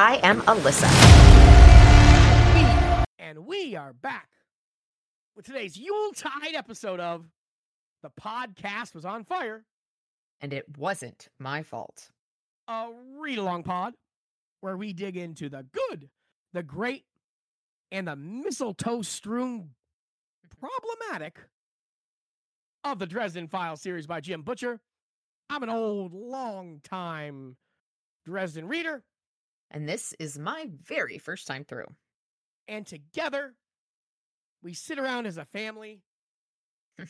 I am Alyssa. And we are back with today's Yuletide episode of The Podcast Was on Fire, And it wasn't my fault. a read along pod where we dig into the good, the great, and the mistletoe strewn mm-hmm. problematic of the Dresden Files series by Jim Butcher. I'm an old, long time Dresden reader, And this is my very first time through. and together we sit around as a family,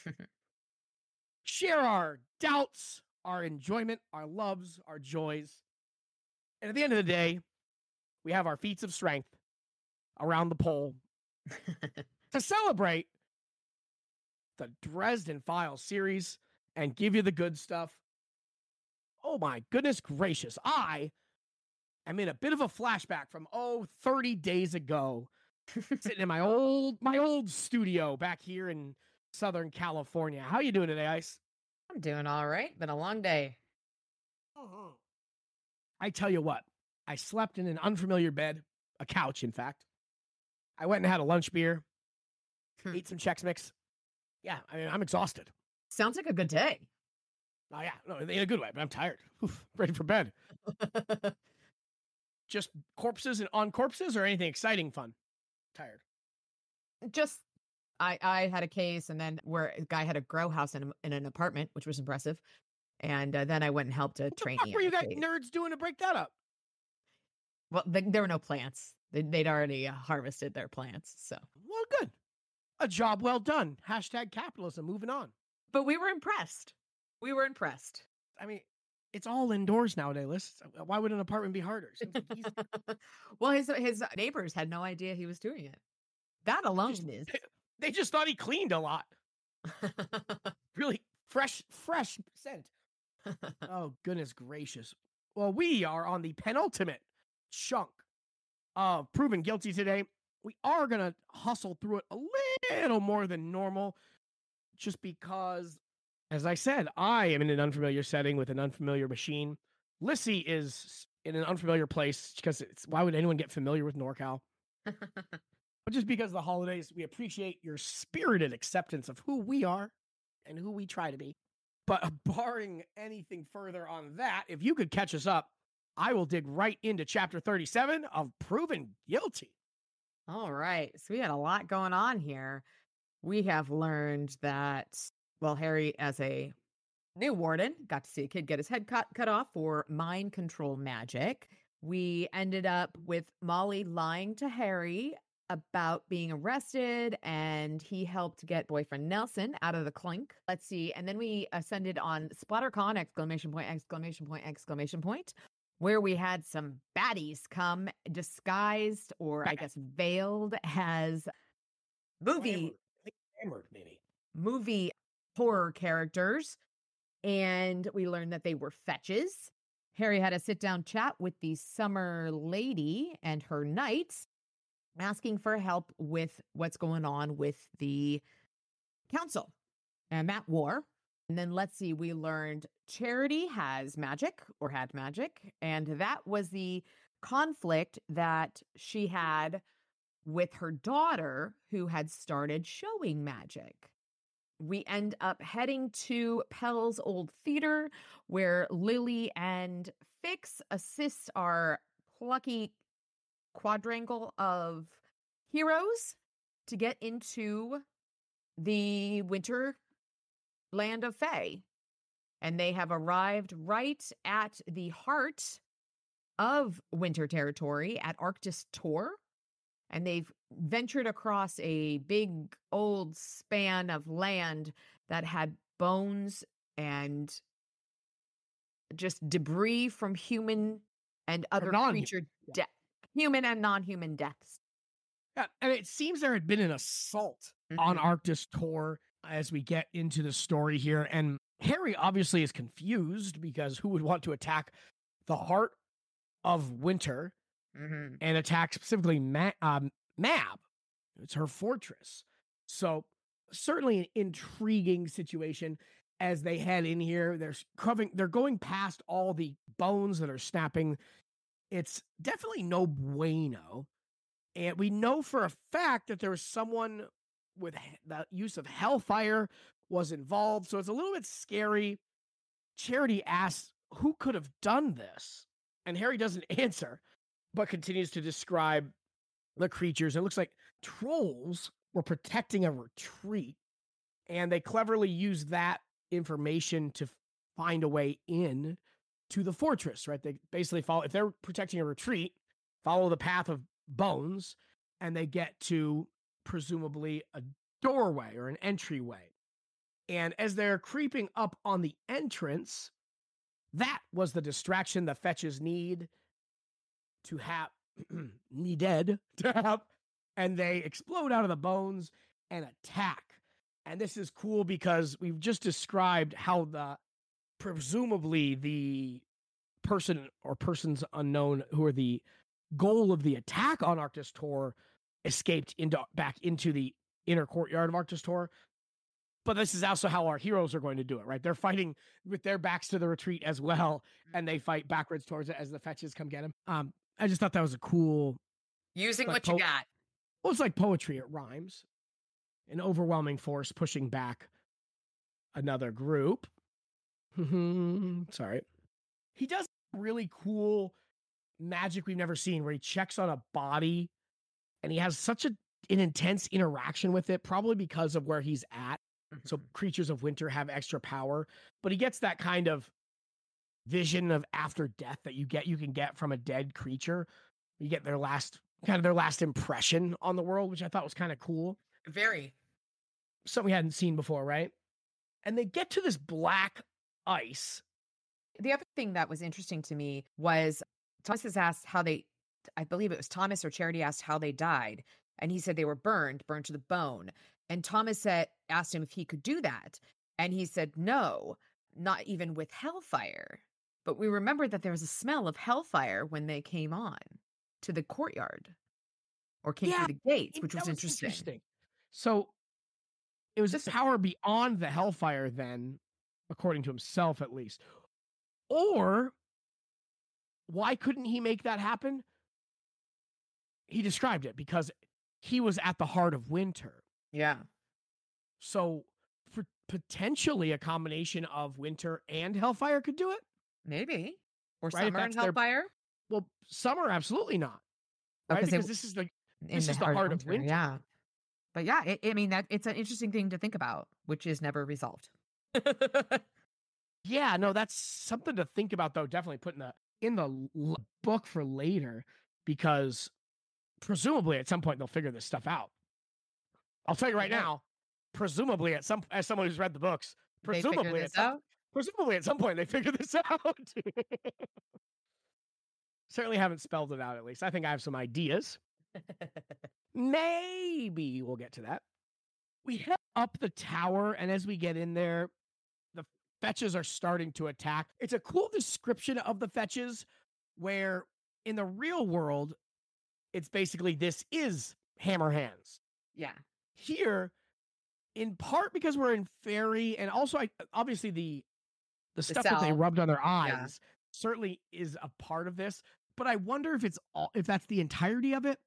share our doubts, our enjoyment, our loves, our joys. And at the end of the day, we have our feats of strength around the pole to celebrate the Dresden Files series and give you the good stuff. Oh my goodness gracious. I am in a bit of a flashback from oh 30 days ago sitting in my old my old studio back here in Southern California. How you doing today, Ice? I'm doing all right. Been a long day. I tell you what, I slept in an unfamiliar bed, a couch, in fact. I went and had a lunch beer, Hmm. ate some Chex Mix. Yeah, I mean, I'm exhausted. Sounds like a good day. Oh yeah, no, in a good way, but I'm tired. Oof, ready for bed. Just corpses and on corpses, or anything exciting fun? Tired. Just, I I had a case, and then where a guy had a grow house in, a- in an apartment, which was impressive. And uh, then I went and helped a What trainee. fuck were you guys case. nerds doing to break that up? Well, th- there were no plants. They, they'd already uh, harvested their plants. So, Well, good. A job well done. Hashtag capitalism. Moving on. but we were impressed. We were impressed. I mean, it's all indoors nowadays. Uh, Why would an apartment be harder? Like well, his his neighbors had no idea he was doing it. That alone Just- is. they just thought he cleaned a lot. Really fresh, fresh scent. Oh, goodness gracious. Well, we are on the penultimate chunk of proven guilty today. We are going to hustle through it a little more than normal just because, as I said, I am in an unfamiliar setting with an unfamiliar machine. Lissy is in an unfamiliar place because it's why would anyone get familiar with NorCal? But just because of the holidays, we appreciate your spirited acceptance of who we are and who we try to be. But uh, barring anything further on that, if you could catch us up, I will dig right into chapter 37 of Proven Guilty. All right. So we had a lot going on here. We have learned that, well, Harry, as a new warden, got to see a kid get his head cut, cut off for mind control magic. We ended up with Molly lying to Harry about being arrested, and he helped get boyfriend Nelson out of the clink. Let's see. And then we ascended on SplatterCon! Exclamation point! Exclamation point! Exclamation point! where we had some baddies come disguised or I guess veiled as movie Hammered. Maybe. movie horror characters. And we learned that they were fetches. Harry had a sit down chat with the summer lady and her knights, asking for help with what's going on with the council and Matt War. And then let's see, we learned Charity has magic or had magic. And that was the conflict that she had with her daughter who had started showing magic. We end up heading to Pell's old theater where Lily and Fix assist our plucky quadrangle of heroes to get into the winter land of Fae. And they have arrived right at the heart of winter territory at Arctis Tor. And they've ventured across a big old span of land that had bones and just debris from human and other creature death, human and non-human deaths. Yeah, and it seems there had been an assault on Mhm. Arctis Tor as we get into the story here. And Harry obviously is confused because who would want to attack the heart of winter Mhm. and attack specifically Ma- um, Mab? It's her fortress. So, certainly an intriguing situation as they head in here. They're covering, they're going past all the bones that are snapping It's definitely no bueno. And we know for a fact that there was someone with the use of hellfire was involved. So it's a little bit scary. Charity asks, Who could have done this? And Harry doesn't answer, but continues to describe the creatures. It looks like trolls were protecting a retreat, and they cleverly used that information to find a way in to the fortress, right? They basically follow, if they're protecting a retreat, follow the path of bones, and they get to presumably a doorway or an entryway. And as they're creeping up on the entrance, that was the distraction the fetches need to have needed to have and they explode out of the bones and attack. And this is cool because we've just described how the presumably the person or persons unknown who are the goal of the attack on Arctis Tor escaped into back into the inner courtyard of Arctis Tor. But this is also how our heroes are going to do it, right? They're fighting with their backs to the retreat as well, and they fight backwards towards it as the fetches come get them. Um, I just thought that was a cool. Using Like what you got. Well, it's like poetry; it rhymes. An overwhelming force pushing back another group. Sorry, he does really cool magic we've never seen, where he checks on a body, and he has such a an intense interaction with it, probably because of where he's at. So Mhm. creatures of winter have extra power, but he gets that kind of vision of after death that you get you can get from a dead creature. You get their last kind of their last impression on the world, which I thought was kind of cool. very. Something we hadn't seen before, right? And they get to this black ice. The other thing that was interesting to me was Thomas has asked how they, I believe it was Thomas or Charity asked how they died. And he said they were burned, burned to the bone. And Thomas said, asked him if he could do that. And he said, no, not even with hellfire. But we remember that there was a smell of hellfire when they came on to the courtyard or came Yeah, through the gates, which that was interesting. So it was this a power beyond the hellfire, then, according to himself at least. Or why couldn't he make that happen? He described it because he was at the heart of winter. Yeah. So for potentially a combination of winter and hellfire could do it. Maybe. Or Right, summer and that's their- hellfire. Well, summer absolutely not. Oh, Right? they Because this is the This is the heart of winter. Yeah. But yeah, it, I mean that it's an interesting thing to think about, which is never resolved. Yeah, no, that's something to think about though. Definitely put in the in the l- book for later because presumably at some point they'll figure this stuff out. I'll tell you right Yeah. now, presumably at some as someone who's read the books, presumably at some. Presumably at some point they figure this out. Certainly haven't spelled it out at least. I think I have some ideas. Maybe we'll get to that. We head up the tower, and as we get in there, the fetches are starting to attack. It's a cool description of the fetches where in the real world, it's basically this is hammer hands. yeah. Here, in part because we're in fairy, and also I obviously the the stuff that they rubbed on their Yeah. eyes certainly is a part of this. But I wonder if it's all if that's the entirety of it,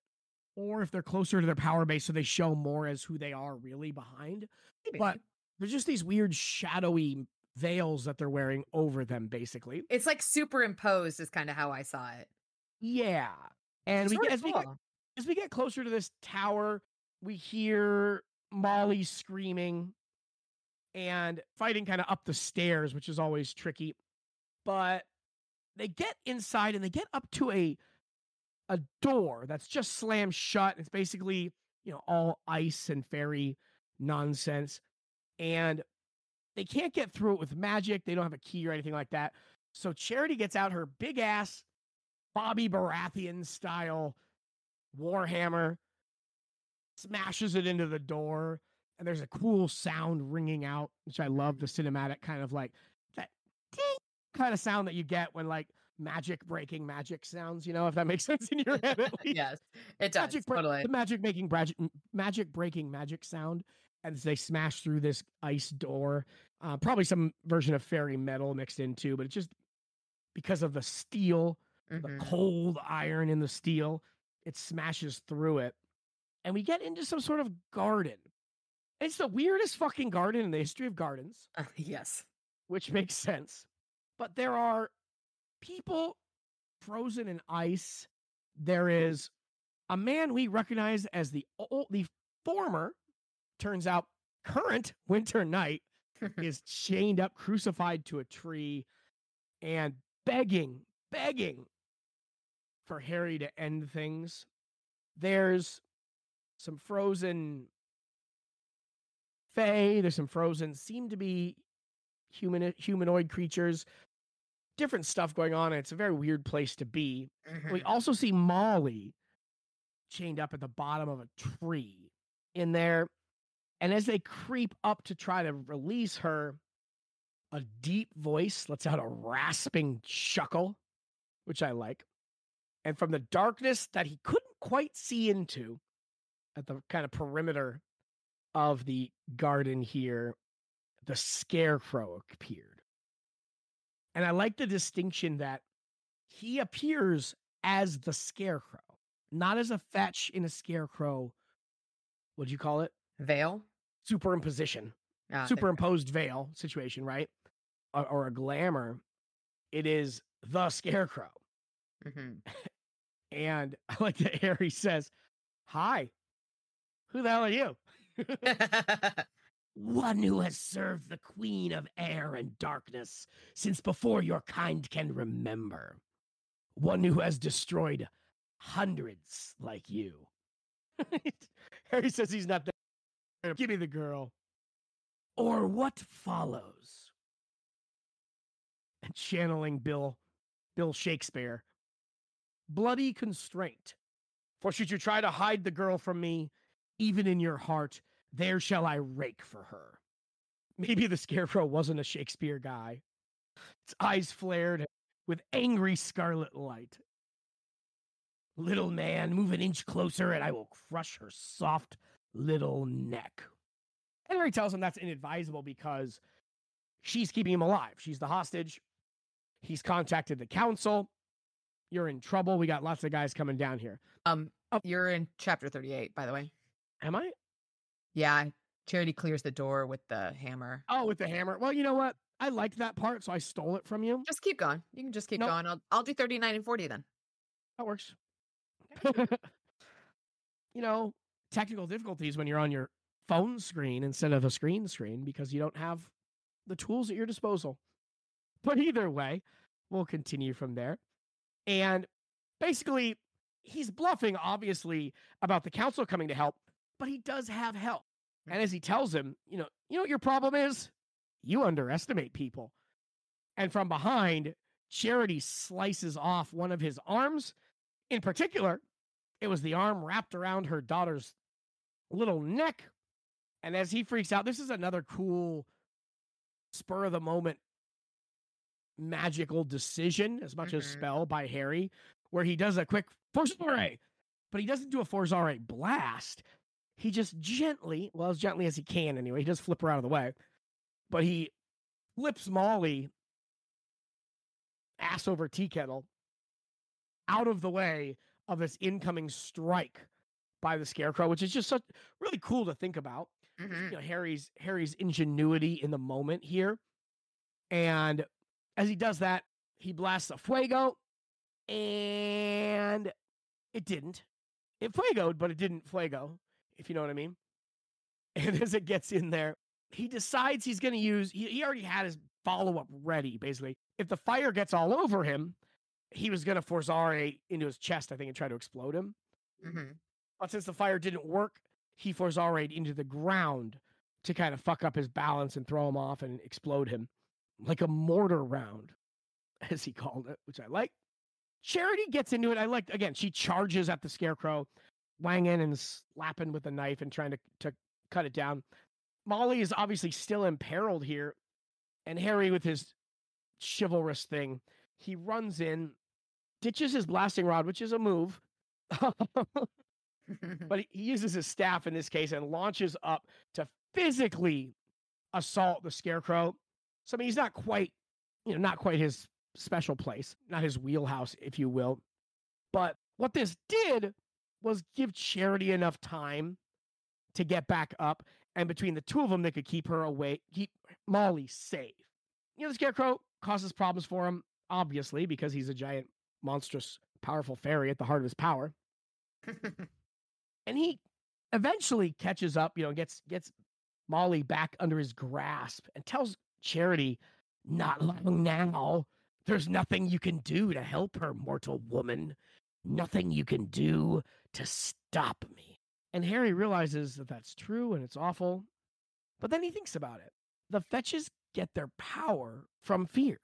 or if they're closer to their power base, so they show more as who they are really behind. Maybe. But there's just these weird shadowy veils that they're wearing over them, basically. it's like superimposed is kind of how I saw it. Yeah, and we get, of we get as we get closer to this tower, we hear Molly screaming and fighting kind of up the stairs, which is always tricky. But they get inside and they get up to a a door that's just slammed shut. It's basically, you know, all ice and fairy nonsense. And they can't get through it with magic. They don't have a key or anything like that. So Charity gets out her big ass Bobby Baratheon style warhammer, smashes it into the door, and there's a cool sound ringing out, which I love the cinematic kind of like that ting kind of sound that you get when like magic breaking magic sounds, you know, if that makes sense in your head yes, it does Magic totally. the magic making magic magic breaking magic sound as they smash through this ice door. Uh, probably some version of fairy metal mixed into, but it's just because of the steel the Mhm. cold iron in the steel. It smashes through it. And we get into some sort of garden. It's the weirdest fucking garden in the history of gardens, Uh, yes. which makes sense. But there are people frozen in ice. There is a man we recognize as the old, the former, turns out current Winter Knight is chained up, crucified to a tree, and begging, begging for Harry to end things. There's some frozen fae, there's some frozen, seem to be human humanoid creatures, different stuff going on. It's a very weird place to be. We Mhm. also see Molly chained up at the bottom of a tree in there. And as they creep up to try to release her, a deep voice lets out a rasping chuckle, which I like. And from the darkness that he couldn't quite see into at the kind of perimeter of the garden here, the scarecrow appeared. And I like the distinction that he appears as the scarecrow, not as a fetch in a scarecrow. What do you call it? Veil. Superimposition, Ah, superimposed veil situation, right? Or, or a glamour. It is the scarecrow. Mhm. And I like that Harry says, Hi, who the hell are you? One who has served the queen of air and darkness since before your kind can remember. One who has destroyed hundreds like you. Harry says he's not there. Give me the girl. Or what follows? And channeling Bill, Bill Shakespeare. Bloody constraint. For should you try to hide the girl from me, even in your heart, there shall I rake for her. Maybe the scarecrow wasn't a Shakespeare guy. Its eyes flared with angry scarlet light. Little man, move an inch closer and I will crush her soft little neck. Henry tells him that's inadvisable because she's keeping him alive. She's the hostage. He's contacted the council. You're in trouble. We got lots of guys coming down here. Um, Oh. you're in chapter 38, by the way. Am I? Yeah, Charity clears the door with the hammer. Oh, with the hammer. Well, you know what? I liked that part, so I stole it from you. Just keep going. You can just keep Nope. going. I'll I'll do 39 and 40 then. That works. you know, technical difficulties when you're on your phone screen instead of a screen screen because you don't have the tools at your disposal. But either way, we'll continue from there. And basically, he's bluffing, obviously, about the council coming to help, but he does have help. And as he tells him, you know, you know what your problem is? You underestimate people. And from behind, Charity slices off one of his arms. In particular, it was the arm wrapped around her daughter's little neck. And as he freaks out, this is another cool spur of the moment magical decision as much as Mhm. spell by Harry, where he does a quick Forzare, but he doesn't do a Forzare blast. He just gently, well, as gently as he can anyway, he does flip her out of the way, but he flips Molly ass over tea kettle out of the way of this incoming strike by the scarecrow, which is just such really cool to think about. Mhm. You know, Harry's Harry's ingenuity in the moment here. And as he does that, he blasts a fuego, and it didn't. It fuegoed, but it didn't fuego, if you know what I mean. And as it gets in there, he decides he's going to use, he, he already had his follow up ready, basically. If the fire gets all over him, he was going to forzare into his chest, I think, and try to explode him. Mhm. But since the fire didn't work, he forced Alraid into the ground to kind of fuck up his balance and throw him off and explode him like a mortar round, as he called it, which I like. Charity gets into it. I like again, she charges at the scarecrow, wanging and slapping with a knife and trying to, to cut it down. Molly is obviously still imperiled here, and Harry, with his chivalrous thing, he runs in, ditches his blasting rod, which is a move. but he- he uses his staff in this case and launches up to physically assault the scarecrow. So I mean, he's not quite, you know, not quite his special place, not his wheelhouse, if you will. But what this did was give Charity enough time to get back up, and between the two of them, they could keep her away, keep Molly safe. You know, the Scarecrow causes problems for him, obviously, because he's a giant, monstrous, powerful fairy at the heart of his power. and he eventually catches up, you know, gets gets Molly back under his grasp and tells Charity, "Not long now. There's nothing you can do to help her, mortal woman. Nothing you can do to stop me." And Harry realizes that that's true and it's awful. But then he thinks about it. The fetches get their power from fear,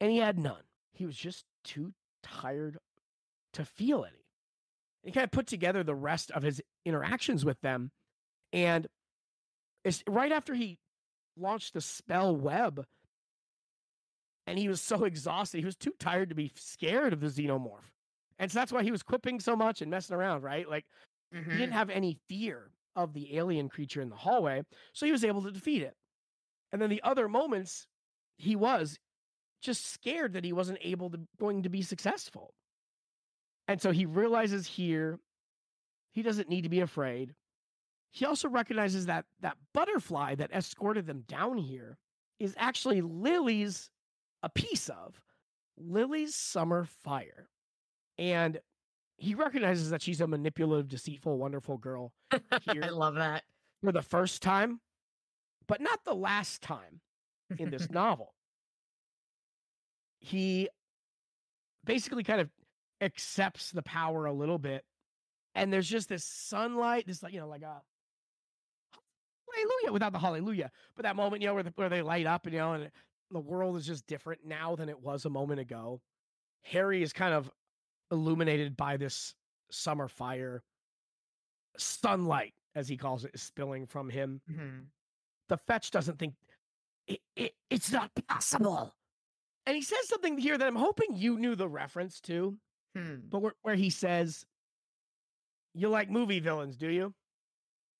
and he had none. He was just too tired to feel any. He kind of put together the rest of his interactions with them. And it's right after he launched the spell web and he was so exhausted, he was too tired to be scared of the xenomorph. And so that's why he was quipping so much and messing around, right? Like Mhm. he didn't have any fear of the alien creature in the hallway, so he was able to defeat it. And then the other moments, he was just scared that he wasn't able to going to be successful. And so he realizes here he doesn't need to be afraid. He also recognizes that that butterfly that escorted them down here is actually Lily's a piece of Lily's summer fire. And he recognizes that she's a manipulative, deceitful, wonderful girl I love that. for the first time, but not the last time in this novel. He basically kind of accepts the power a little bit. And there's just this sunlight, this like, you know, like a hallelujah without the hallelujah. But that moment, you know, where, the, where they light up, and, you know, and the world is just different now than it was a moment ago. Harry is kind of illuminated by this summer fire. Sunlight, as he calls it, is spilling from him Mhm. the fetch doesn't think it, it, it's not possible. And he says something here that I'm hoping you knew the reference to, Hmm. but where, where he says, You like movie villains, do you?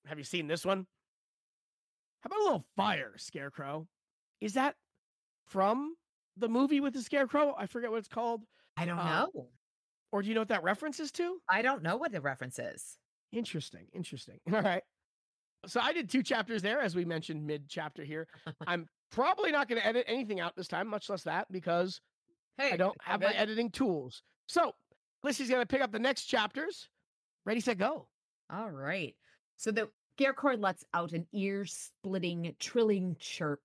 Have you seen this one? How about a little fire, Scarecrow? Is that from the movie with the Scarecrow? I forget what it's called. I don't Uh, know. Or do you know what that reference is to? I don't know what the reference is. Interesting. Interesting. All right. So I did two chapters there, as we mentioned mid chapter here. I'm probably not going to edit anything out this time, much less that, because Hey, I don't have my editing tools. So Lissy's going to pick up the next chapters. Ready, set, go. All right. So the scarecrow lets out an ear splitting, trilling chirp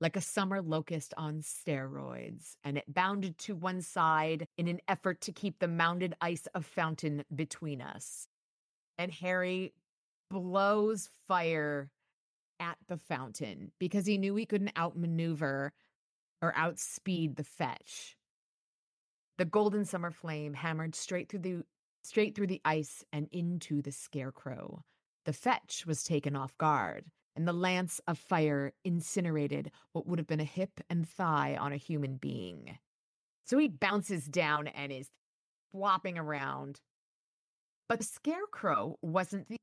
like a summer locust on steroids, and it bounded to one side in an effort to keep the mounded ice of fountain between us. And Harry blows fire at the fountain because he knew he couldn't outmaneuver or outspeed the fetch. The golden summer flame hammered straight through the straight through the ice and into the scarecrow. The fetch was taken off guard, and the lance of fire incinerated what would have been a hip and thigh on a human being. So he bounces down and is flopping around. But the scarecrow wasn't the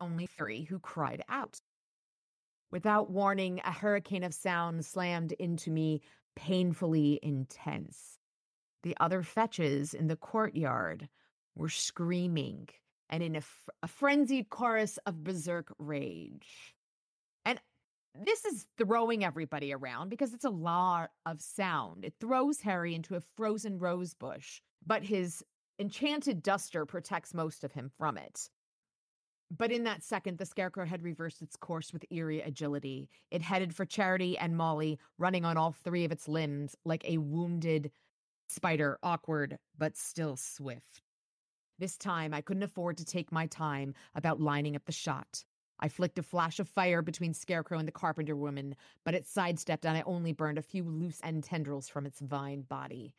only three who cried out. Without warning, a hurricane of sound slammed into me, painfully intense. The other fetches in the courtyard were screaming and in a, f- a frenzied chorus of berserk rage. This is throwing everybody around because it's a lot of sound. It throws Harry into a frozen rose bush, but his enchanted duster protects most of him from it. But in that second, the scarecrow had reversed its course with eerie agility. It headed for Charity and Molly, running on all three of its limbs like a wounded spider, awkward but still swift. This time, I couldn't afford to take my time about lining up the shot. I flicked a flash of fire between Scarecrow and the Carpenter woman, but it sidestepped and I only burned a few loose end tendrils from its vine body.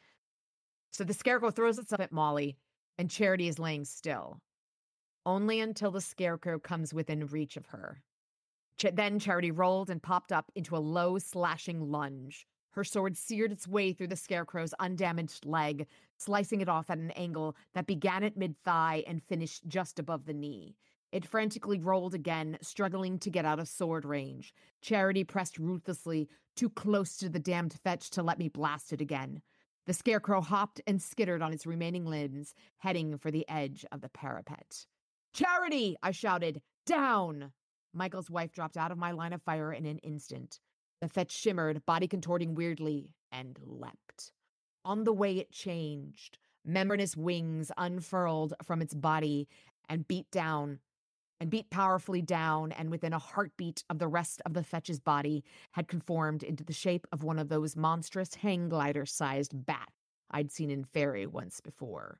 So the Scarecrow throws itself at Molly, and Charity is laying still. Only until the Scarecrow comes within reach of her. Ch- then Charity rolled and popped up into a low, slashing lunge. Her sword seared its way through the Scarecrow's undamaged leg, slicing it off at an angle that began at mid thigh and finished just above the knee. It frantically rolled again, struggling to get out of sword range. Charity pressed ruthlessly, too close to the damned fetch to let me blast it again. The scarecrow hopped and skittered on its remaining limbs, heading for the edge of the parapet. Charity! I shouted. Down! Michael's wife dropped out of my line of fire in an instant. The fetch shimmered, body contorting weirdly, and leapt. On the way, it changed. Membranous wings unfurled from its body and beat down, and beat powerfully down, and within a heartbeat of the rest of the fetch's body had conformed into the shape of one of those monstrous hang glider sized bats I'd seen in Fairy once before.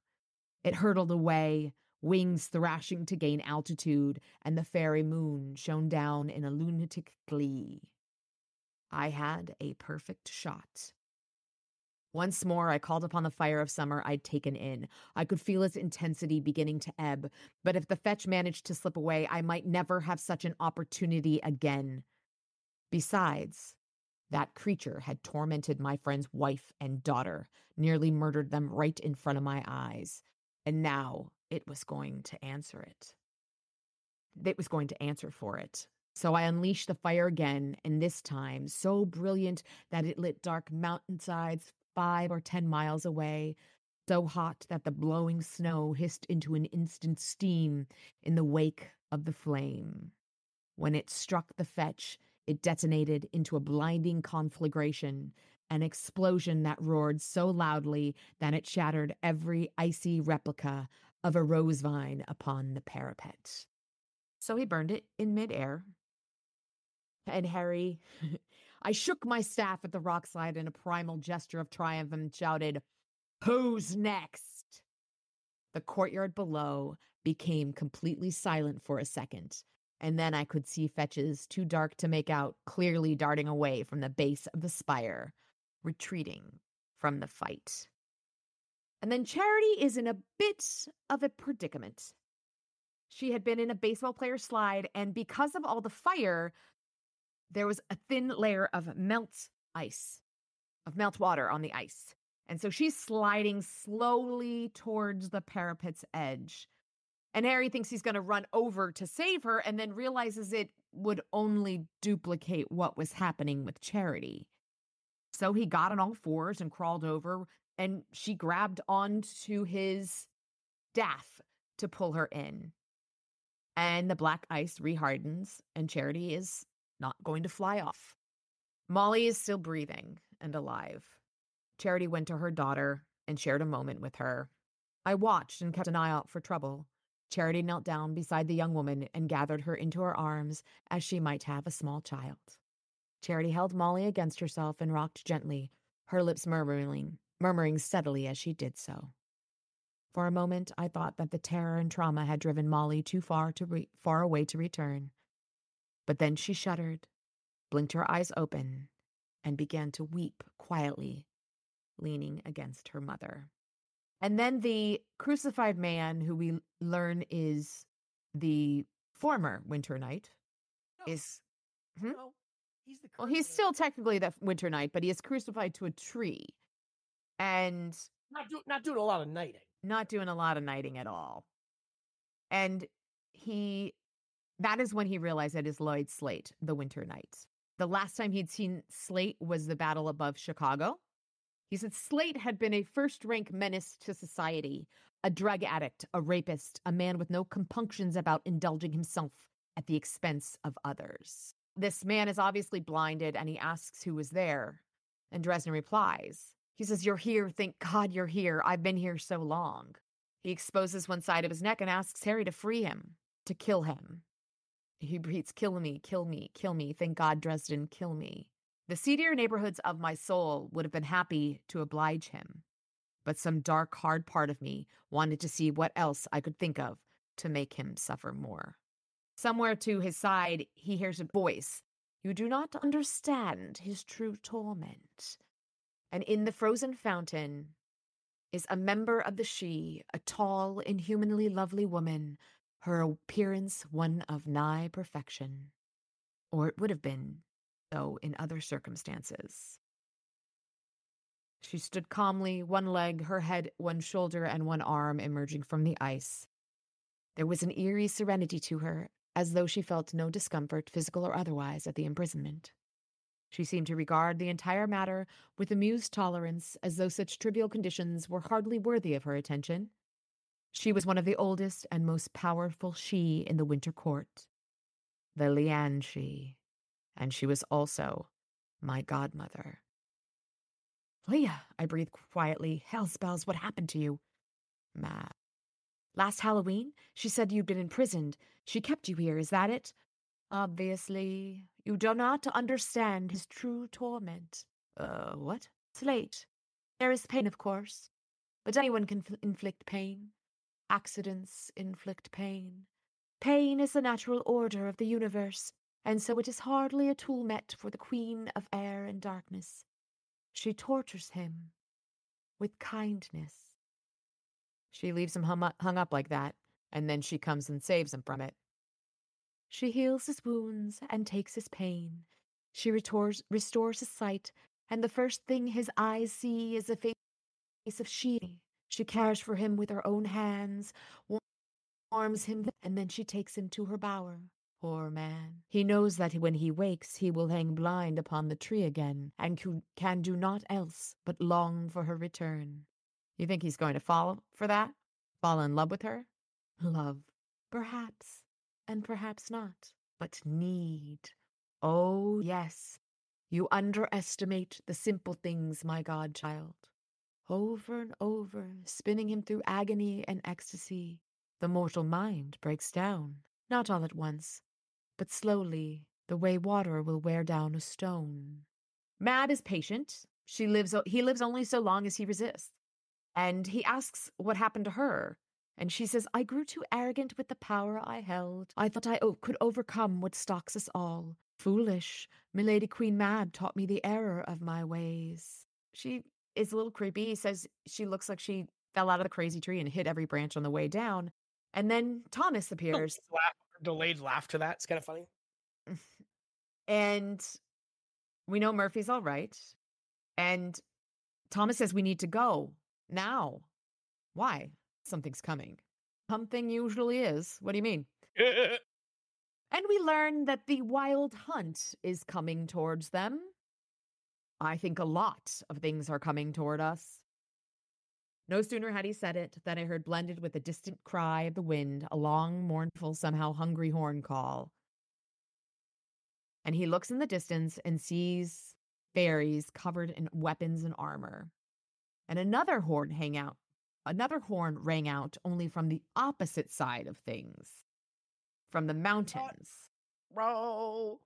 It hurtled away, wings thrashing to gain altitude, and the fairy moon shone down in a lunatic glee. I had a perfect shot. Once more, I called upon the fire of summer I'd taken in. I could feel its intensity beginning to ebb, but if the fetch managed to slip away, I might never have such an opportunity again. Besides, that creature had tormented my friend's wife and daughter, nearly murdered them right in front of my eyes, and now it was going to answer it. It was going to answer for it. So I unleashed the fire again, and this time so brilliant that it lit dark mountainsides five or ten miles away, so hot that the blowing snow hissed into an instant steam in the wake of the flame. When it struck the fetch, it detonated into a blinding conflagration, an explosion that roared so loudly that it shattered every icy replica of a rose vine upon the parapet. So he burned it in midair. And Harry I shook my staff at the rock slide in a primal gesture of triumph and shouted, Who's next? The courtyard below became completely silent for a second, and then I could see fetches too dark to make out clearly darting away from the base of the spire, retreating from the fight. And then Charity is in a bit of a predicament. She had been in a baseball player slide, and because of all the fire, there was a thin layer of melt ice, of melt water on the ice. And so she's sliding slowly towards the parapet's edge. And Harry thinks he's going to run over to save her and then realizes it would only duplicate what was happening with Charity. So he got on all fours and crawled over, and she grabbed onto his daff to pull her in. And the black ice rehardens, and Charity is not going to fly off. Molly is still breathing and alive. Charity went to her daughter and shared a moment with her. I watched and kept an eye out for trouble. Charity knelt down beside the young woman and gathered her into her arms as she might have a small child. Charity held Molly against herself and rocked gently, her lips murmuring, murmuring steadily as she did so. For a moment, I thought that the terror and trauma had driven Molly too far to re- far away to return. But then she shuddered, blinked her eyes open, and began to weep quietly, leaning against her mother. And then the crucified man, who we learn is the former Winter Knight, No. is No, Hmm? he's the well, he's still technically the Winter Knight, but he is crucified to a tree and not do, not doing a lot of knighting. not doing a lot of knighting at all. And he that is when he realized that is Lloyd Slate, the Winter Knight. The last time he'd seen Slate was the battle above Chicago. He said Slate had been a first rank menace to society, a drug addict, a rapist, a man with no compunctions about indulging himself at the expense of others. This man is obviously blinded and he asks who was there. And Dresden replies, He says, You're here. Thank God you're here. I've been here so long. He exposes one side of his neck and asks Harry to free him, to kill him. He repeats, Kill me, kill me, kill me. Thank God, Dresden, kill me. The seedier neighborhoods of my soul would have been happy to oblige him, but some dark, hard part of me wanted to see what else I could think of to make him suffer more. Somewhere to his side, he hears a voice. You do not understand his true torment. And in the frozen fountain is a member of the Sidhe, a tall, inhumanly lovely woman, her appearance one of nigh perfection. Or it would have been, though in other circumstances. She stood calmly, one leg, her head, one shoulder, and one arm emerging from the ice. There was an eerie serenity to her, as though she felt no discomfort, physical or otherwise, at the imprisonment. She seemed to regard the entire matter with amused tolerance, as though such trivial conditions were hardly worthy of her attention. She was one of the oldest and most powerful Sidhe in the Winter Court, the Leanansidhe, and she was also my godmother. Leah, I breathed quietly. Hell spells, what happened to you? Mab. Last Halloween, she said you'd been imprisoned. She kept you here, is that it? Obviously, you do not understand his true torment. Uh, what? It's late. There is pain, of course. But anyone can inflict pain. Accidents inflict pain. Pain is the natural order of the universe, and so it is hardly a tool met for the Queen of Air and Darkness. She tortures him with kindness. She leaves him hung up, hung up like that, and then she comes and saves him from it. She heals his wounds and takes his pain. She restores, restores his sight, and the first thing his eyes see is the face of Sidhe. She cares for him with her own hands, warms him, and then she takes him to her bower. Poor man. He knows that when he wakes, he will hang blind upon the tree again, and can do naught else but long for her return. You think he's going to fall for that? Fall in love with her? Love. Perhaps, and perhaps not. But need. Oh, yes. You underestimate the simple things, my godchild. Over and over, spinning him through agony and ecstasy, the mortal mind breaks down, not all at once, but slowly, the way water will wear down a stone. Mab is patient. She lives he lives only so long as he resists. And he asks what happened to her. And she says, I grew too arrogant with the power I held. I thought I o- could overcome what stalks us all. Foolish. Milady Queen Mab taught me the error of my ways. She is a little creepy. He says she looks like she fell out of the crazy tree and hit every branch on the way down. And then Thomas appears. Laugh, delayed laugh to that. It's kind of funny. and we know Murphy's all right. And Thomas says we need to go now. Why? Something's coming. Something usually is. What do you mean? and we learn that the wild hunt is coming towards them. I think a lot of things are coming toward us. No sooner had he said it than I heard blended with the distant cry of the wind a long, mournful, somehow hungry horn call. And he looks in the distance and sees fairies covered in weapons and armor. And another horn hang out. Another horn rang out only from the opposite side of things, from the mountains. Bro.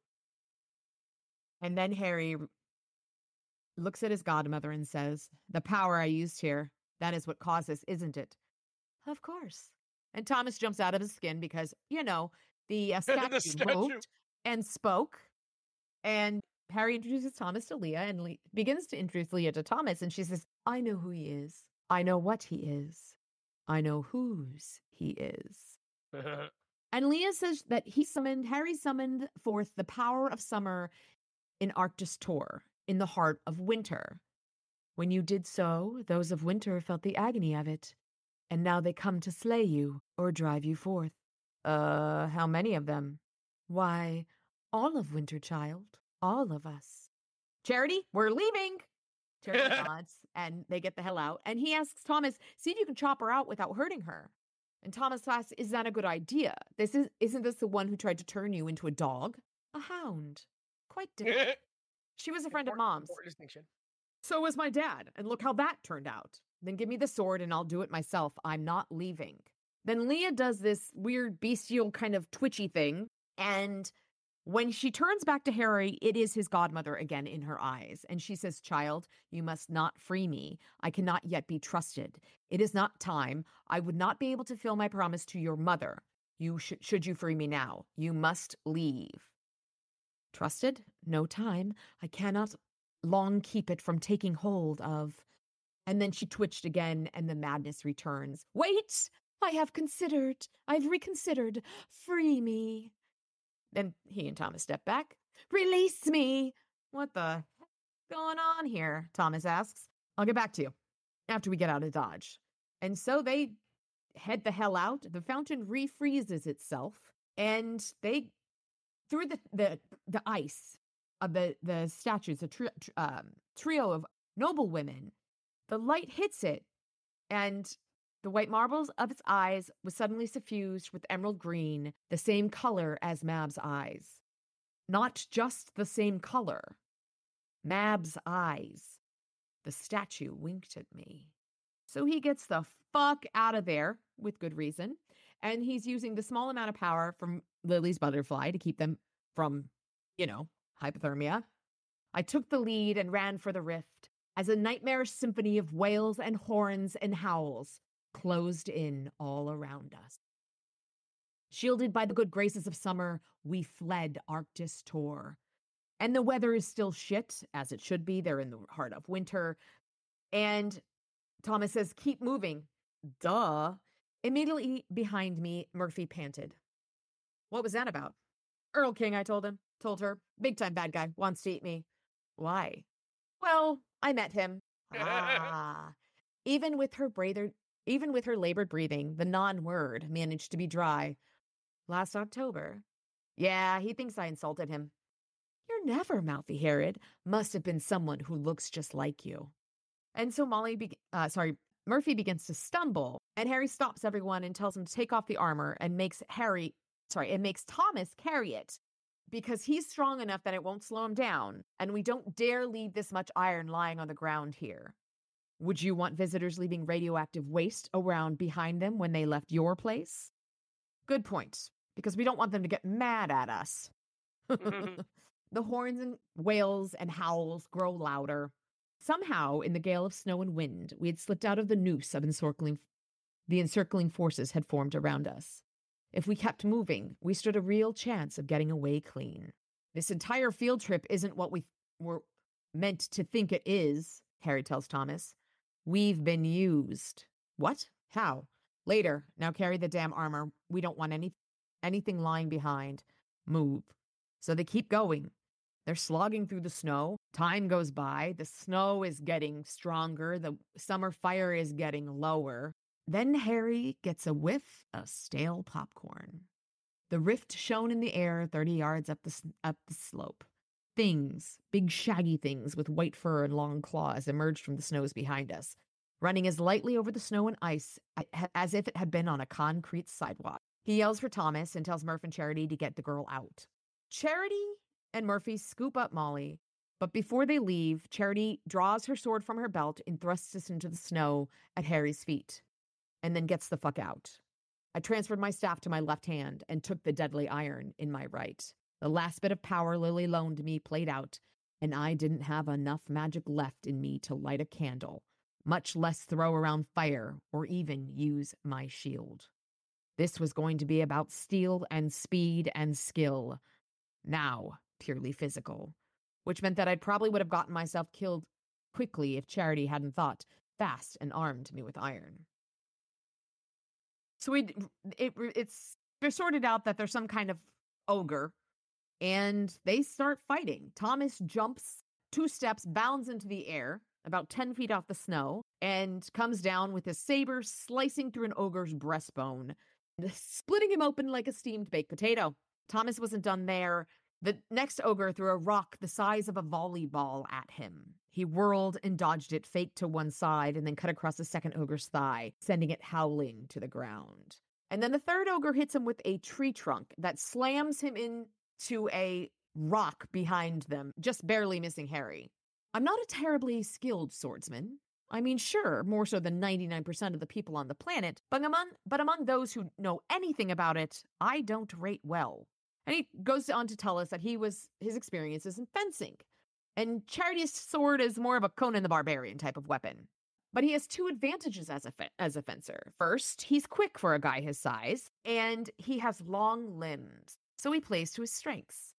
And then Harry looks at his godmother and says, The power I used here, that is what caused this, isn't it? Of course. And Thomas jumps out of his skin because, you know, the, uh, statue, the statue moved and spoke. And Harry introduces Thomas to Leah and Le- begins to introduce Leah to Thomas. And she says, I know who he is. I know what he is. I know whose he is. and Leah says that he summoned, Harry summoned forth the power of summer in Arctis Tor, in the heart of winter. When you did so, those of winter felt the agony of it, and now they come to slay you or drive you forth. Uh, how many of them? Why, all of winter, child. All of us. Charity, we're leaving. Charity nods, and they get the hell out. And he asks Thomas, see if you can chop her out without hurting her. And Thomas asks, is that a good idea? This is isn't this the one who tried to turn you into a dog? A hound. Quite different. She was a friend important, of mom's. distinction. So was my dad, and look how that turned out. Then give me the sword and I'll do it myself. I'm not leaving. Then Leah does this weird bestial kind of twitchy thing, and when she turns back to Harry, it is his godmother again in her eyes. And she says, Child, you must not free me. I cannot yet be trusted. It is not time. I would not be able to fill my promise to your mother. You sh- should you free me now. You must leave. Trusted? No time. I cannot long keep it from taking hold of. And then she twitched again, and the madness returns. Wait! I have considered. I've reconsidered. Free me. Then he and Thomas step back. Release me! What the going on here? Thomas asks. I'll get back to you after we get out of Dodge. And so they head the hell out. The fountain refreezes itself, and they through the the the ice of the the statues, a tri- tr- um, trio of noble women. The light hits it, and the white marbles of its eyes was suddenly suffused with emerald green, the same color as Mab's eyes. Not just the same color. Mab's eyes. The statue winked at me. So he gets the fuck out of there with good reason. And he's using the small amount of power from Lily's butterfly to keep them from, you know, hypothermia. I took the lead and ran for the rift as a nightmarish symphony of wails and horns and howls closed in all around us. Shielded by the good graces of summer, we fled Arctis Tor. And the weather is still shit, as it should be. They're in the heart of winter. And Thomas says, Keep moving. Duh. Immediately behind me, Murphy panted. What was that about? Erlking, I told him. Told her. Big time bad guy. Wants to eat me. Why? Well, I met him. Ah. even with her breather, even with her labored breathing, the non-word managed to be dry. Last October. Yeah, he thinks I insulted him. You're never mouthy, Herod. Must have been someone who looks just like you. And so Molly, be- uh, sorry, Murphy begins to stumble, and Harry stops everyone and tells him to take off the armor and makes Harry, sorry, it makes Thomas carry it because he's strong enough that it won't slow him down, and we don't dare leave this much iron lying on the ground here. Would you want visitors leaving radioactive waste around behind them when they left your place? Good point, because we don't want them to get mad at us. the horns and wails and howls grow louder. Somehow, in the gale of snow and wind, we had slipped out of the noose of encircling the encircling forces had formed around us. If we kept moving, we stood a real chance of getting away clean. This entire field trip isn't what we were meant to think it is, Harry tells Thomas. We've been used. What? How? Later. Now carry the damn armor. We don't want any anything lying behind. Move. So they keep going. They're slogging through the snow. Time goes by. The snow is getting stronger. The summer fire is getting lower. Then Harry gets a whiff of stale popcorn. The rift shone in the air 30 yards up the, up the slope. Things, big shaggy things with white fur and long claws, emerged from the snows behind us, running as lightly over the snow and ice as if it had been on a concrete sidewalk. He yells for Thomas and tells Murph and Charity to get the girl out. Charity and Murphy scoop up Molly, but before they leave, Charity draws her sword from her belt and thrusts it into the snow at Harry's feet and then gets the fuck out. I transferred my staff to my left hand and took the deadly iron in my right. The last bit of power Lily loaned me played out, and I didn't have enough magic left in me to light a candle, much less throw around fire or even use my shield. This was going to be about steel and speed and skill. Now, purely physical, which meant that I probably would have gotten myself killed quickly if Charity hadn't thought fast and armed me with iron. So we it it's they're sorted out that there's some kind of ogre and they start fighting. Thomas jumps two steps, bounds into the air about 10 feet off the snow, and comes down with his saber slicing through an ogre's breastbone, splitting him open like a steamed baked potato. Thomas wasn't done there. The next ogre threw a rock the size of a volleyball at him. He whirled and dodged it, faked to one side, and then cut across the second ogre's thigh, sending it howling to the ground. And then the third ogre hits him with a tree trunk that slams him into a rock behind them, just barely missing Harry. I'm not a terribly skilled swordsman. I mean, sure, more so than 99% of the people on the planet, but among, but among those who know anything about it, I don't rate well. And he goes on to tell us that he was his experiences in fencing. And Charity's sword is more of a Conan the Barbarian type of weapon. But he has two advantages as a fe- as a fencer. First, he's quick for a guy his size, and he has long limbs, so he plays to his strengths.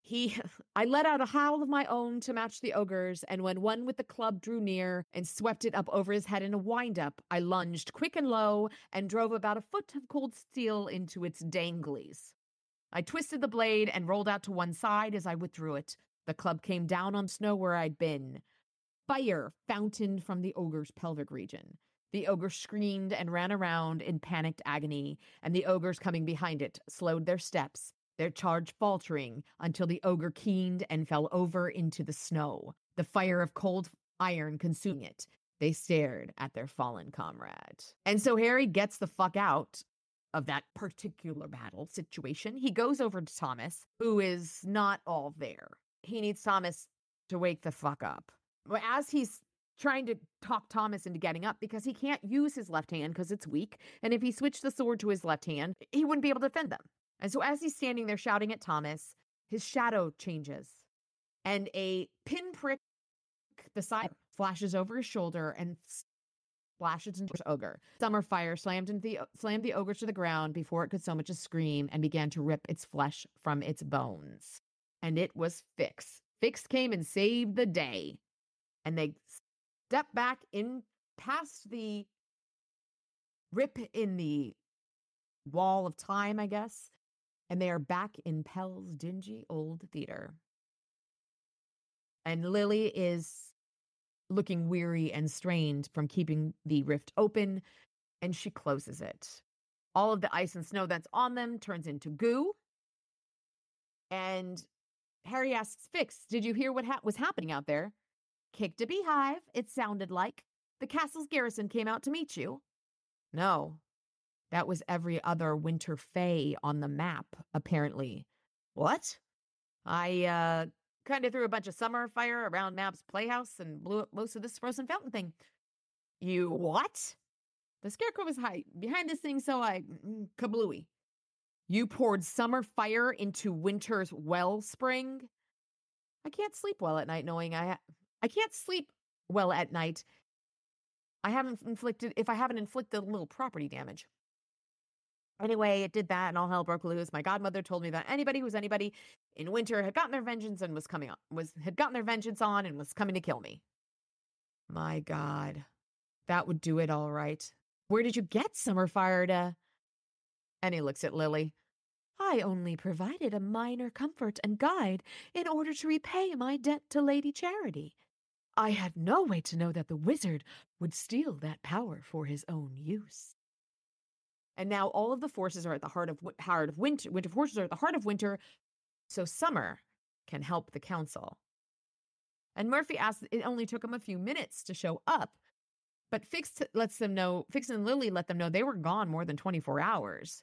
He I let out a howl of my own to match the ogre's, and when one with the club drew near and swept it up over his head in a wind-up, I lunged quick and low and drove about a foot of cold steel into its danglies. I twisted the blade and rolled out to one side as I withdrew it. The club came down on snow where I'd been. Fire fountained from the ogre's pelvic region. The ogre screamed and ran around in panicked agony, and the ogres coming behind it slowed their steps, their charge faltering until the ogre keened and fell over into the snow, the fire of cold iron consuming it. They stared at their fallen comrade. And so Harry gets the fuck out of that particular battle situation. He goes over to Thomas, who is not all there. He needs Thomas to wake the fuck up. As he's trying to talk Thomas into getting up because he can't use his left hand because it's weak. And if he switched the sword to his left hand, he wouldn't be able to defend them. And so as he's standing there shouting at Thomas, his shadow changes and a pinprick the side flashes over his shoulder and splashes into ogre. Summer fire slammed into the slammed the ogre to the ground before it could so much as scream and began to rip its flesh from its bones. And it was Fix. Fix came and saved the day. And they stepped back in past the rip in the wall of time, I guess, and they are back in Pell's dingy old theater. And Lily is looking weary and strained from keeping the rift open, and she closes it. All of the ice and snow that's on them turns into goo. And Harry asks Fix, Did you hear what ha- was happening out there? Kicked a beehive, it sounded like. The castle's garrison came out to meet you. No, that was every other winter fae on the map, apparently. What? I, uh, kind of threw a bunch of summer fire around Mab's playhouse and blew up most of this frozen fountain thing. You what? The scarecrow was high behind this thing, so I mm, kablooey. You poured summer fire into winter's wellspring. I can't sleep well at night knowing I ha- I can't sleep well at night. I haven't inflicted if I haven't inflicted a little property damage. Anyway, it did that and all hell broke loose. My godmother told me that anybody who's anybody in winter had gotten their vengeance and was coming on was had gotten their vengeance on and was coming to kill me. My God. That would do it all right. Where did you get summer fire to? And he looks at Lily. I only provided a minor comfort and guide in order to repay my debt to Lady Charity. I had no way to know that the wizard would steal that power for his own use. And now all of the forces are at the heart of heart of winter. Winter forces are at the heart of winter, so summer can help the council. And Murphy asks, it only took him a few minutes to show up, but Fix lets them know. Fix and Lily let them know they were gone more than twenty four hours.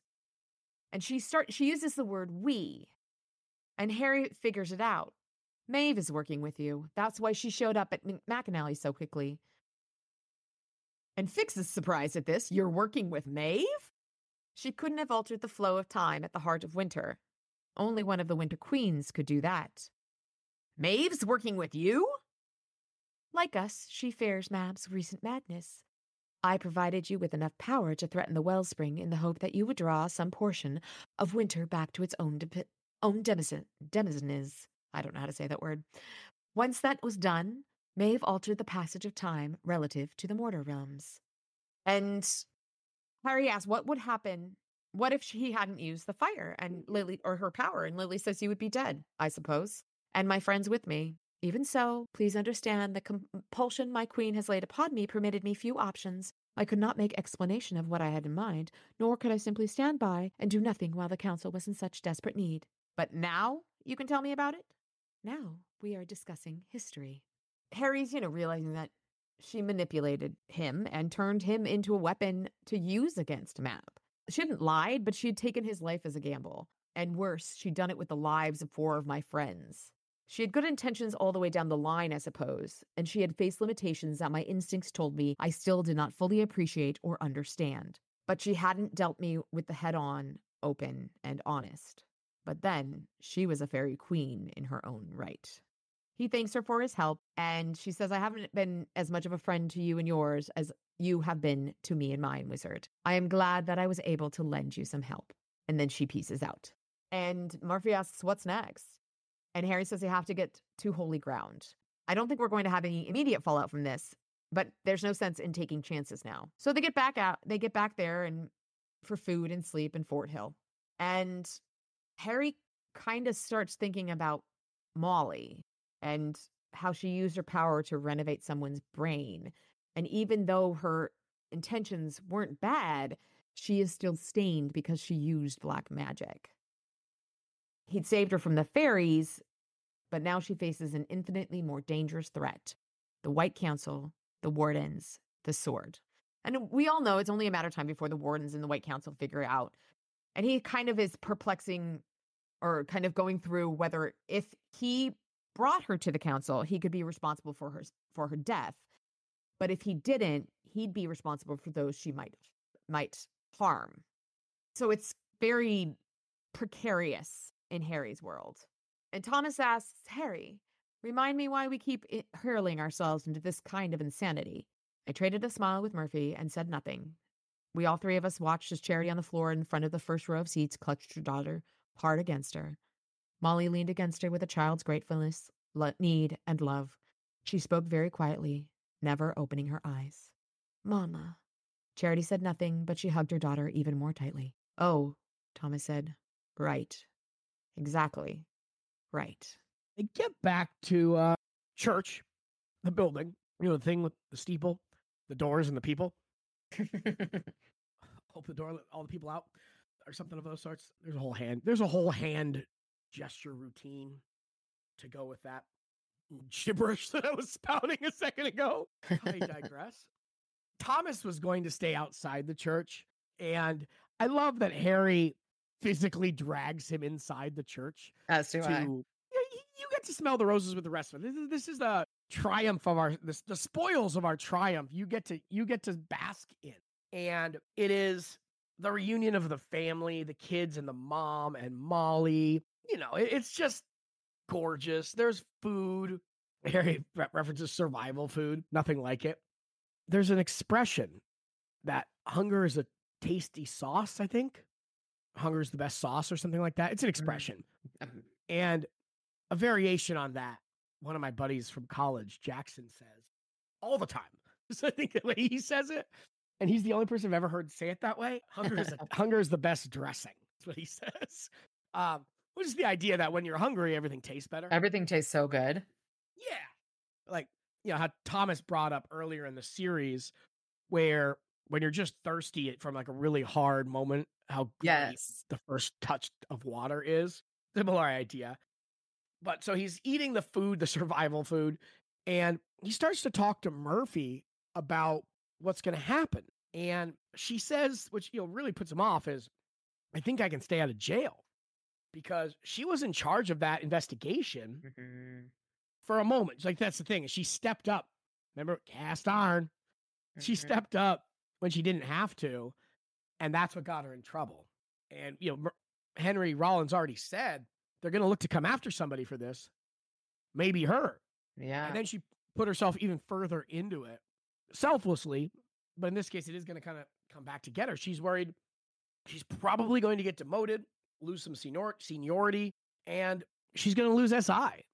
And she start she uses the word we, and Harry figures it out. Maeve is working with you. That's why she showed up at McAnally so quickly. And Fix is surprised at this. You're working with Maeve? She couldn't have altered the flow of time at the heart of winter. Only one of the Winter Queens could do that. Maeve's working with you? Like us, she fears Mab's recent madness. I provided you with enough power to threaten the wellspring in the hope that you would draw some portion of winter back to its own, de- own denizen, denizens. I don't know how to say that word. Once that was done, Maeve altered the passage of time relative to the mortar realms. And Harry asks, What would happen? What if he hadn't used the fire and Lily or her power? And Lily says, You would be dead, I suppose. And my friends with me. Even so, please understand the compulsion my queen has laid upon me permitted me few options. I could not make explanation of what I had in mind, nor could I simply stand by and do nothing while the council was in such desperate need. But now you can tell me about it? Now we are discussing history. Harry's, you know, realizing that she manipulated him and turned him into a weapon to use against Mab. She hadn't lied, but she had taken his life as a gamble. And worse, she'd done it with the lives of four of my friends. She had good intentions all the way down the line, I suppose, and she had faced limitations that my instincts told me I still did not fully appreciate or understand. But she hadn't dealt me with the head on, open, and honest. But then she was a fairy queen in her own right. He thanks her for his help, and she says, I haven't been as much of a friend to you and yours as you have been to me and mine, wizard. I am glad that I was able to lend you some help. And then she pieces out. And Murphy asks, What's next? And Harry says they have to get to holy ground. I don't think we're going to have any immediate fallout from this, but there's no sense in taking chances now. So they get back out, they get back there and for food and sleep in Forthill. And Harry kind of starts thinking about Molly and how she used her power to renovate someone's brain. And even though her intentions weren't bad, she is still stained because she used black magic. He'd saved her from the fairies, but now she faces an infinitely more dangerous threat the White Council, the Wardens, the sword. And we all know it's only a matter of time before the Wardens and the White Council figure out. And he kind of is perplexing or kind of going through whether if he brought her to the council, he could be responsible for her for her death. But if he didn't, he'd be responsible for those she might might harm. So it's very precarious in Harry's world. And Thomas asks Harry, Remind me why we keep hurling ourselves into this kind of insanity. I traded a smile with Murphy and said nothing. We all three of us watched as Charity on the floor in front of the first row of seats clutched her daughter hard against her. Molly leaned against her with a child's gratefulness, need, and love. She spoke very quietly, never opening her eyes. Mama. Charity said nothing, but she hugged her daughter even more tightly. Oh, Thomas said. Right. Exactly. Right. They get back to uh, church, the building, you know, the thing with the steeple, the doors, and the people. Hope the door let all the people out or something of those sorts. There's a whole hand. There's a whole hand gesture routine to go with that gibberish that I was spouting a second ago. I digress. Thomas was going to stay outside the church, and I love that Harry physically drags him inside the church. As do to, I. You, you get to smell the roses with the rest of it. This is, this is the triumph of our this, the spoils of our triumph. You get to you get to bask in, and it is the reunion of the family, the kids and the mom and Molly. You know, it, it's just gorgeous. There's food. Harry references survival food. Nothing like it. There's an expression that hunger is a tasty sauce. I think hunger is the best sauce or something like that. It's an mm-hmm. expression, and a variation on that. One of my buddies from college, Jackson, says all the time. So I think the way he says it, and he's the only person I've ever heard say it that way. Hunger is a, hunger is the best dressing. That's what he says. Um, which is the idea that when you're hungry, everything tastes better. Everything tastes so good. Yeah, like you know how Thomas brought up earlier in the series, where when you're just thirsty from like a really hard moment, how yes the first touch of water is. Similar idea. But so he's eating the food, the survival food, and he starts to talk to Murphy about what's going to happen. And she says, which you know really puts him off, is I think I can stay out of jail because she was in charge of that investigation mm-hmm. for a moment. Like that's the thing. She stepped up. Remember, cast iron. Mm-hmm. She stepped up when she didn't have to, and that's what got her in trouble. And you know, Henry Rollins already said they're going to look to come after somebody for this. Maybe her. Yeah. And then she put herself even further into it selflessly, but in this case, it is going to kind of come back to get her. She's worried she's probably going to get demoted, lose some senior- seniority, and she's going to lose SI,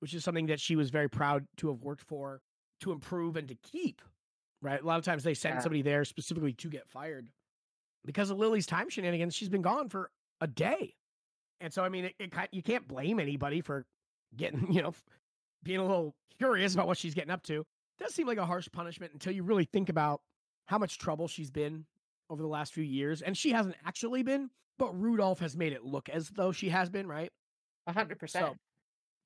which is something that she was very proud to have worked for to improve and to keep. Right. A lot of times they send yeah. somebody there specifically to get fired because of Lily's time shenanigans. She's been gone for a day. And so, I mean, it, it, you can't blame anybody for getting, you know, being a little curious about what she's getting up to does seem like a harsh punishment until you really think about how much trouble she's been over the last few years. And she hasn't actually been, but Rudolph has made it look as though she has been, right? A hundred percent.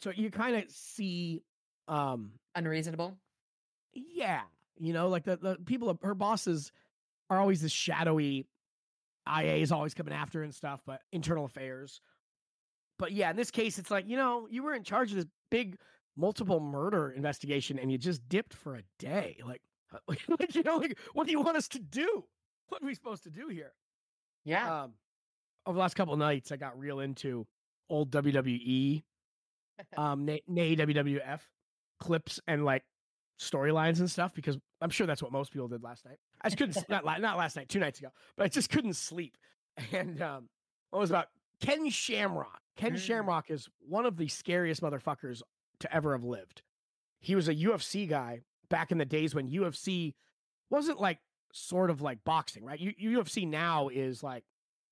So you kind of see um unreasonable. Yeah. You know, like the, the people her bosses are always this shadowy IA is always coming after and stuff, but internal affairs. But yeah, in this case, it's like, you know, you were in charge of this big multiple murder investigation and you just dipped for a day. Like, like you know, like what do you want us to do? What are we supposed to do here? Yeah. Um, over the last couple of nights, I got real into old WWE, um, nay, nay WWF clips and like storylines and stuff because I'm sure that's what most people did last night. I just couldn't not not last night, two nights ago, but I just couldn't sleep. And um, what was about Ken Shamrock? Ken mm. Shamrock is one of the scariest motherfuckers to ever have lived. He was a UFC guy back in the days when UFC wasn't like sort of like boxing, right? U- UFC now is like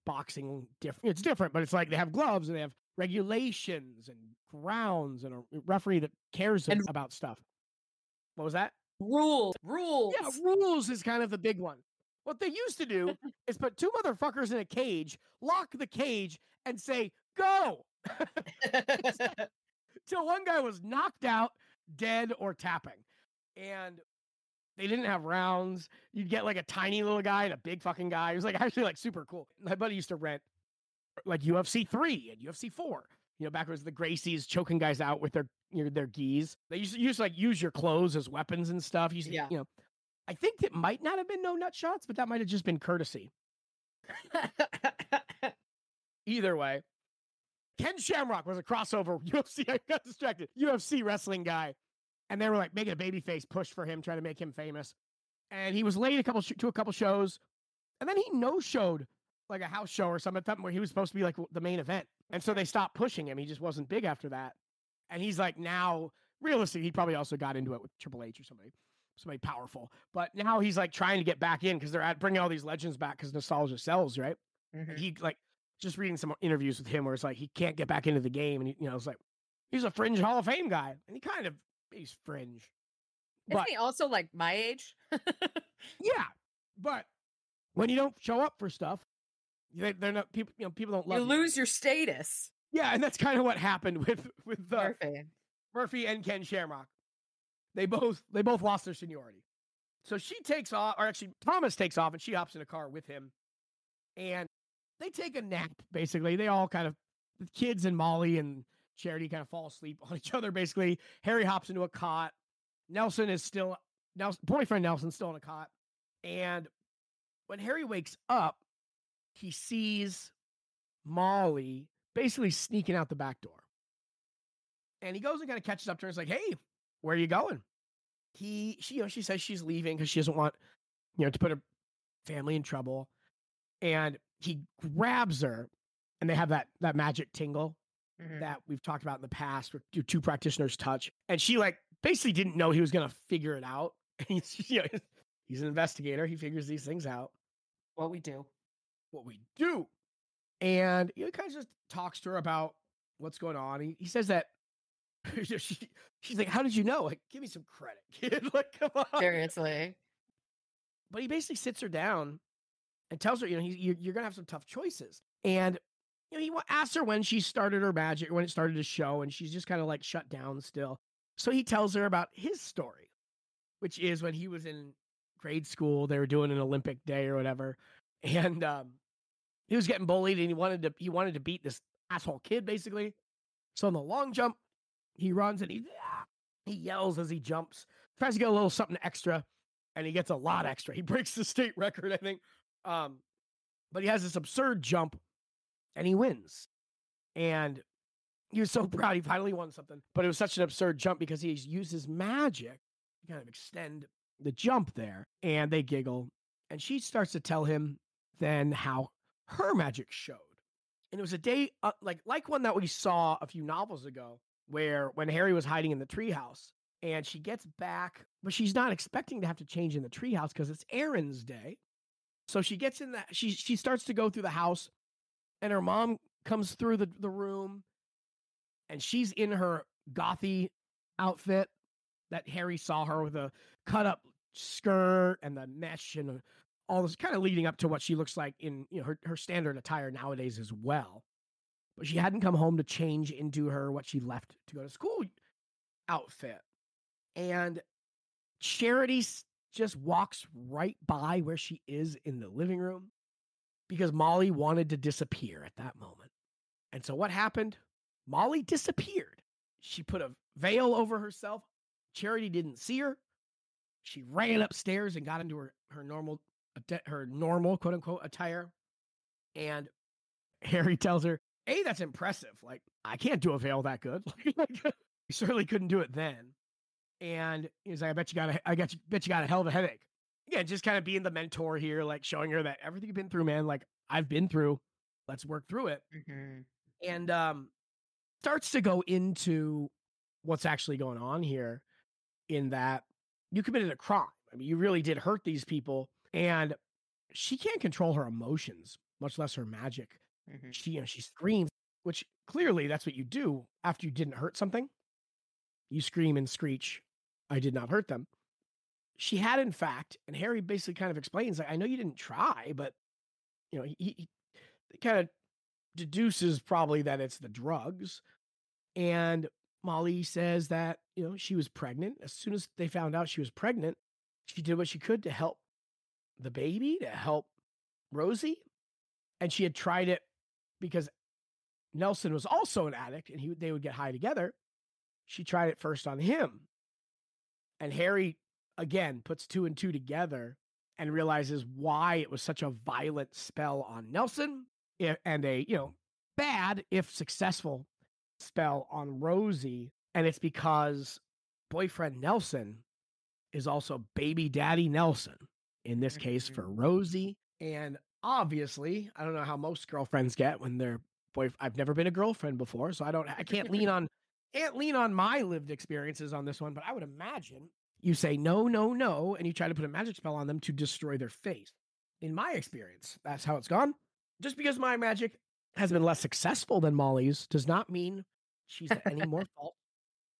boxing different. It's different, but it's like they have gloves and they have regulations and grounds and a referee that cares and about stuff. What was that? Rules. Rules. Yeah, rules is kind of the big one. What they used to do is put two motherfuckers in a cage, lock the cage, and say, go. Till one guy was knocked out, dead, or tapping. And they didn't have rounds. You'd get like a tiny little guy and a big fucking guy. It was like actually like super cool. My buddy used to rent like UFC three and UFC four. You know, back when was the Gracies choking guys out with their you know, their gis. They used to, used to like use your clothes as weapons and stuff. You, Yeah. you know, I think it might not have been no nut shots, but that might have just been courtesy. Either way, Ken Shamrock was a crossover UFC. I got distracted. UFC wrestling guy, and they were like making a babyface push for him, trying to make him famous. And he was late a couple sh- to a couple shows, and then he no showed like a house show or something where he was supposed to be like the main event. And so they stopped pushing him. He just wasn't big after that. And he's like now, realistically, he probably also got into it with Triple H or somebody, somebody powerful. But now he's like trying to get back in because they're at bringing all these legends back because nostalgia sells, right? Mhm. And he like just reading some interviews with him where it's like he can't get back into the game, and he, you know, it's like he's a fringe Hall of Fame guy, and he kind of he's fringe, Isn't but he also like my age? yeah, but when you don't show up for stuff, they, they're not people. You know, people don't love you lose your status. Yeah, and that's kind of what happened with with uh, Murphy. Murphy and Ken Shamrock. They both they both lost their seniority. So she takes off, or actually Thomas takes off, and she hops in a car with him, and they take a nap. Basically, they all kind of the kids and Molly and Charity kind of fall asleep on each other. Basically, Harry hops into a cot. Nelson is still Nelson boyfriend Nelson's still in a cot, and when Harry wakes up, he sees Molly basically sneaking out the back door. And he goes and kind of catches up to her. He's like, "Hey, where are you going?" He, she, you know, she says she's leaving because she doesn't want, you know, to put her family in trouble. And he grabs her, and they have that that magic tingle Mhm. that we've talked about in the past, where two, two practitioners touch. And she like basically didn't know he was gonna figure it out. He's, you know, he's an investigator. He figures these things out What we do. What we do. And he kind of just talks to her about what's going on. He, he says that she, she's like, How did you know? Like, give me some credit, kid. like, come on. Seriously. But he basically sits her down and tells her, you know, he's, you're, you're going to have some tough choices. And, you know, he asks her when she started her magic, when it started to show, and she's just kind of like shut down still. So he tells her about his story, which is when he was in grade school, they were doing an Olympic day or whatever. And um, he was getting bullied and he wanted to he wanted to beat this asshole kid basically. So in the long jump, he runs and he he yells as he jumps, tries to get a little something extra, and he gets a lot extra. He breaks the state record, I think. Um, but he has this absurd jump and he wins. And he was so proud he finally won something. But it was such an absurd jump because he uses magic to kind of extend the jump there. And they giggle. And she starts to tell him then how her magic showed. And it was a day uh, like like one that we saw a few novels ago, where when Harry was hiding in the treehouse, and she gets back, but she's not expecting to have to change in the treehouse because it's Aaron's day. So she gets in that she she starts to go through the house, and her mom comes through the, the room, and she's in her gothy outfit that Harry saw her with a cut up skirt and the mesh and all this kind of leading up to what she looks like in you know her, her standard attire nowadays as well. But she hadn't come home to change into her what she left to go to school outfit. And Charity just walks right by where she is in the living room because Molly wanted to disappear at that moment. And so what happened? Molly disappeared. She put a veil over herself. Charity didn't see her. She ran upstairs and got into her, her normal her normal quote unquote attire. And Harry tells her, Hey, that's impressive. Like, I can't do a veil that good. like, you certainly couldn't do it then. And he's like, I bet you got a I got you bet you got a hell of a headache. Yeah, just kind of being the mentor here, like showing her that everything you've been through, man, like I've been through. Let's work through it Mhm. and um starts to go into what's actually going on here in that you committed a crime i mean you really did hurt these people and she can't control her emotions much less her magic Mhm. she you know she screams which clearly that's what you do after you didn't hurt something you scream and screech i did not hurt them she had in fact and harry basically kind of explains like i know you didn't try but you know he, he kind of deduces probably that it's the drugs. And Molly says that, you know, she was pregnant. As soon as they found out she was pregnant, she did what she could to help the baby, to help Rosie. And she had tried it because Nelson was also an addict and he they would get high together. She tried it first on him. And Harry again puts two and two together and realizes why it was such a violent spell on Nelson and a, you know, bad if successful spell on Rosie. And it's because boyfriend Nelson is also baby daddy Nelson, in this case mm-hmm. for Rosie. And obviously, I don't know how most girlfriends get when they're boy. I've never been a girlfriend before, so I don't, I can't lean on, can't lean on my lived experiences on this one, but I would imagine you say no, no, no, and you try to put a magic spell on them to destroy their face. In my experience, that's how it's gone. Just because my magic has been less successful than Molly's does not mean she's at any more fault.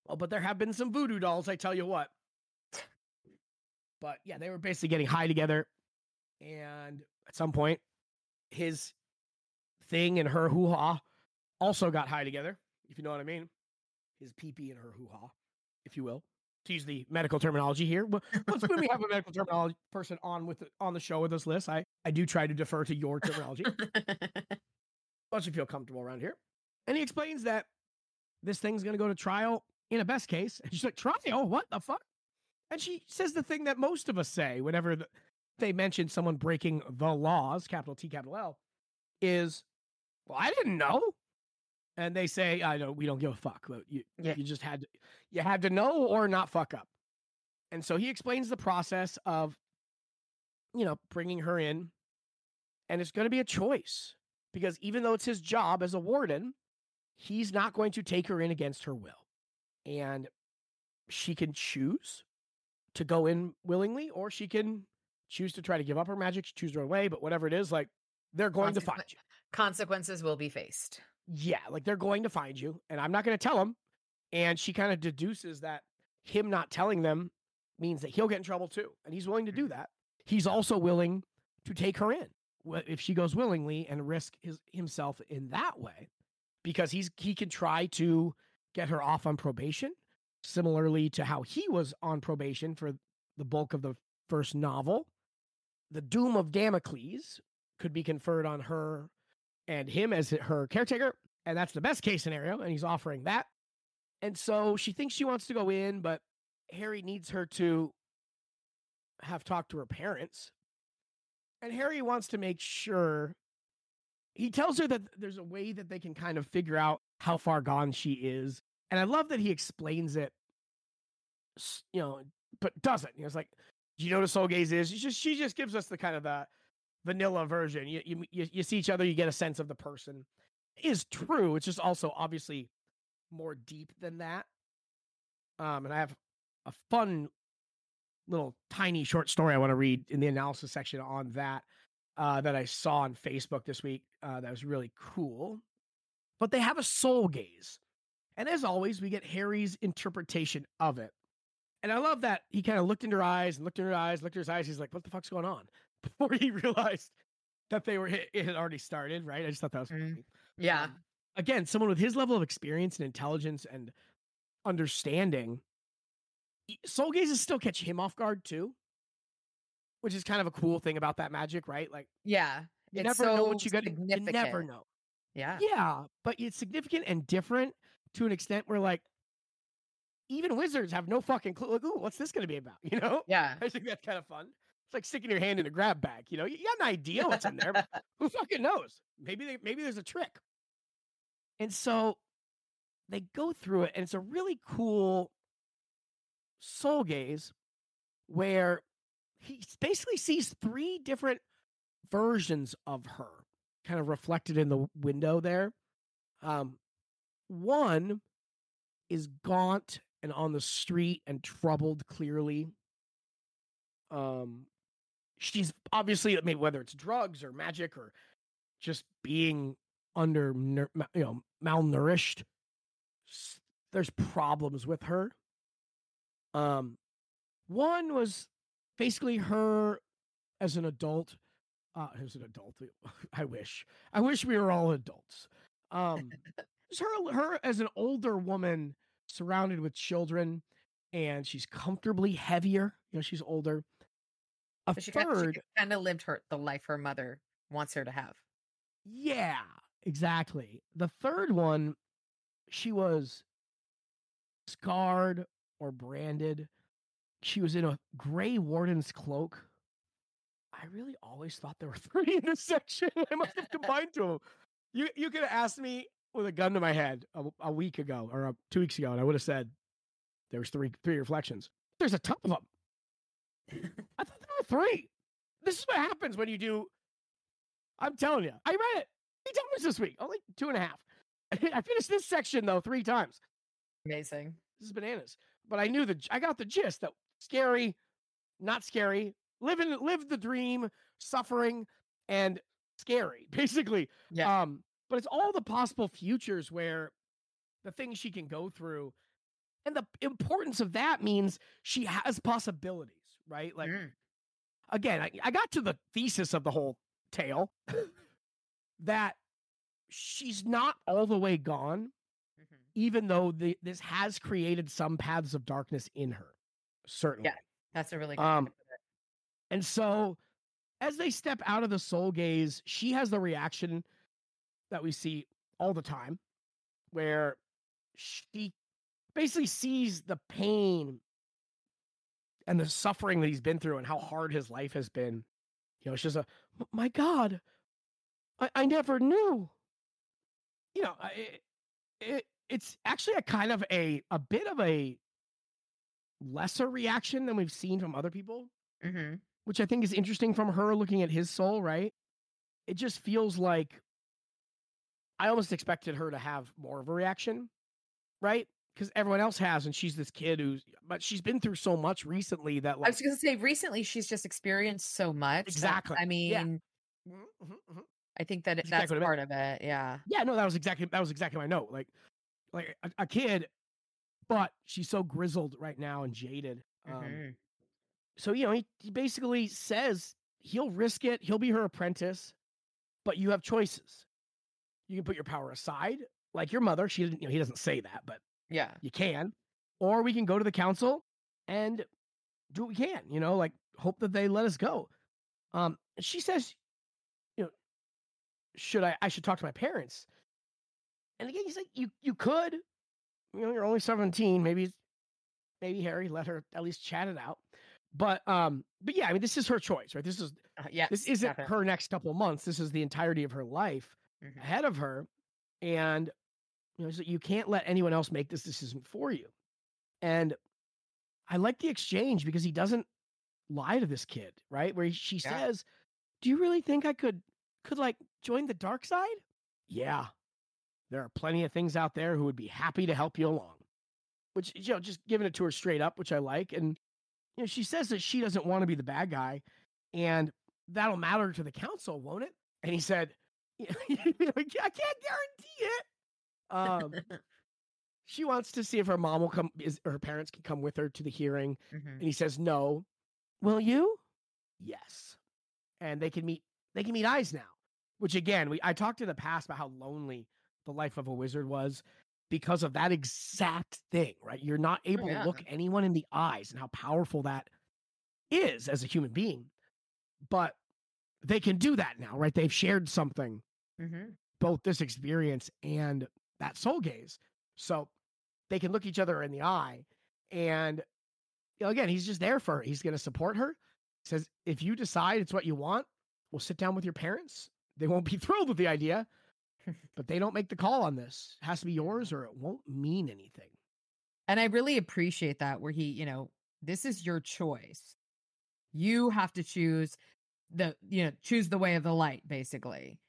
Well, but there have been some voodoo dolls, I tell you what. But yeah, they were basically getting high together. And at some point, his thing and her hoo ha also got high together, if you know what I mean. His pee pee and her hoo ha, if you will. To use the medical terminology here. But when we have a medical terminology person on with the, on the show with us, list, I, I do try to defer to your terminology. Once you feel comfortable around here. And he explains that this thing's going to go to trial in a best case. And she's like, trial? What the fuck? And she says the thing that most of us say whenever they mention someone breaking the laws, capital T, capital L, is, well, I didn't know. And they say, I know we don't give a fuck. You, Yeah. you just had to, you had to know or not fuck up. And so he explains the process of, you know, bringing her in, and it's going to be a choice because even though it's his job as a warden, he's not going to take her in against her will. And she can choose to go in willingly, or she can choose to try to give up her magic, choose her own way. But whatever it is, like they're going to find you. Consequences will be faced. Yeah, like they're going to find you, and I'm not going to tell them. And she kind of deduces that him not telling them means that he'll get in trouble too, and he's willing to do mm-hmm. that. He's also willing to take her in if she goes willingly and risk his himself in that way, because he's he can try to get her off on probation, similarly to how he was on probation for the bulk of the first novel. The doom of Damocles could be conferred on her and him as her caretaker. And that's the best case scenario. And he's offering that. And so she thinks she wants to go in, but Harry needs her to have talked to her parents. And Harry wants to make sure he tells her that there's a way that they can kind of figure out how far gone she is. And I love that he explains it, you know, but doesn't. Know, it's like, do you know what a soul gaze is? She just she just gives us the kind of the vanilla version. You, you you you see each other, you get a sense of the person. Is true. It's just also obviously more deep than that. Um, and I have a fun little tiny short story I want to read in the analysis section on that uh, that I saw on Facebook this week. Uh, that was really cool. But they have a soul gaze, and as always, we get Harry's interpretation of it. And I love that he kind of looked into her eyes and looked in her eyes, looked at his eyes. He's like, "What the fuck's going on?" Before he realized that they were it had already started. Right? I just thought that was Mm. Yeah. Um, again, someone with his level of experience and intelligence and understanding, soul gazes still catch him off guard too, which is kind of a cool thing about that magic, right? Like Yeah. you never know what you got. You never know. Yeah. Yeah, but it's significant and different to an extent where like even wizards have no fucking clue. Like, ooh, what's this going to be about? You know? Yeah. I think that's kind of fun. It's like sticking your hand in a grab bag. You know, you got an idea what's in there, but who fucking knows? Maybe they, maybe there's a trick. And so they go through it, and it's a really cool soul gaze where he basically sees three different versions of her kind of reflected in the window there. Um, one is gaunt and on the street and troubled clearly. Um, she's obviously maybe whether it's drugs or magic or just being under you know malnourished there's problems with her um one was basically her as an adult uh, as an adult. I wish. I wish we were all adults. Um, just her, her as an older woman surrounded with children, and she's comfortably heavier. You know, she's older. A kind, she third, kind of lived her the life her mother wants her to have. yeah, exactly. The third one, she was scarred or branded. She was in a gray warden's cloak. I really always thought there were three in this section. I must have combined two. You you could have asked me with a gun to my head a, a week ago or uh two weeks ago, and I would have said there was three three reflections. There's a ton of them. I thought there were three. This is what happens when you do. I'm telling you, I read it three times this week, only two and a half. I finished this section though three times. Amazing. This is bananas. But I knew the I got the gist that scary, not scary, living live the dream, suffering, and scary, basically. Yeah. Um, but it's all the possible futures where the things she can go through. And the importance of that means she has possibilities, right? Like Mm. again, I, I got to the thesis of the whole tale that she's not all the way gone Mhm. even though the, this has created some paths of darkness in her, certainly. Yeah that's a really good Um, to put it. And so, as they step out of the soul gaze, she has the reaction that we see all the time, where she basically sees the pain and the suffering that he's been through and how hard his life has been. You know, she's a, my God, I, I never knew. You know, it, it it's actually a kind of a a bit of a lesser reaction than we've seen from other people Mhm. which I think is interesting from her looking at his soul, right? It just feels like I almost expected her to have more of a reaction, right? Because everyone else has, and she's this kid who's, but she's been through so much recently that like, I was going to say recently she's just experienced so much. Exactly. I mean, Yeah. Mhm, mhm, mhm. I think that That's exactly part of it. Yeah. yeah, no, that was exactly that was exactly my note. Like, like a, a kid, but she's so grizzled right now and jaded. Um, Mhm. so you know he, he basically says he'll risk it he'll be her apprentice but you have choices you can put your power aside like your mother she didn't you know he doesn't say that but Yeah. you can or we can go to the council and do what we can you know like hope that they let us go um she says you know should i i should talk to my parents and again he's like you you could you know you're only 17 maybe maybe harry let her at least chat it out but um but yeah i mean this is her choice right this is Uh, yes. this isn't definitely. her next couple of months this is the entirety of her life Mhm. ahead of her and you know so you can't let anyone else make this decision for you. And i like the exchange because he doesn't lie to this kid right? Where she Yeah. says do you really think i could could like join the dark side? Yeah there are plenty of things out there who would be happy to help you along. Which you know just giving it to her straight up which i like and you know she says that she doesn't want to be the bad guy and that'll matter to the council won't it? And he said i can't guarantee it. Um she wants to see if her mom will come is her parents can come with her to the hearing Mhm. and he says no. Will you? Yes. And they can meet they can meet eyes now which again we i talked in the past about how lonely the life of a wizard was because of that exact thing right? You're not able yeah. to look anyone in the eyes and how powerful that is as a human being but they can do that now right? They've shared something Mhm. both this experience and that soul gaze. So they can look each other in the eye. And you know, again, he's just there for her. He's going to support her. Says, if you decide it's what you want, we'll sit down with your parents. They won't be thrilled with the idea, but they don't make the call on this. It has to be yours or it won't mean anything. And I really appreciate that where he, you know, this is your choice. You have to choose the, you know, choose the way of the light, basically.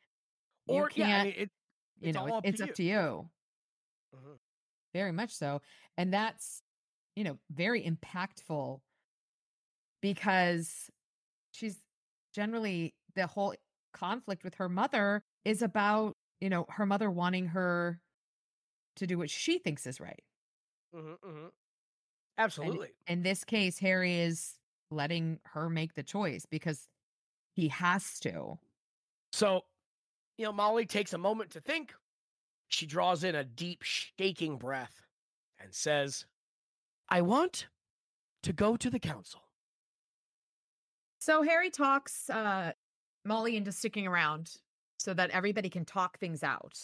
You Or, yeah, I mean, it, you know, up to it's you. up to you. Mhm. Very much so. And that's, you know, very impactful because she's generally the whole conflict with her mother is about, you know, her mother wanting her to do what she thinks is right. Mhm, mhm. Absolutely. In this case, Harry is letting her make the choice because He has to. So, you know, Molly takes a moment to think. She draws in a deep, shaking breath and says, I want to go to the council. So Harry talks uh, Molly into sticking around so that everybody can talk things out.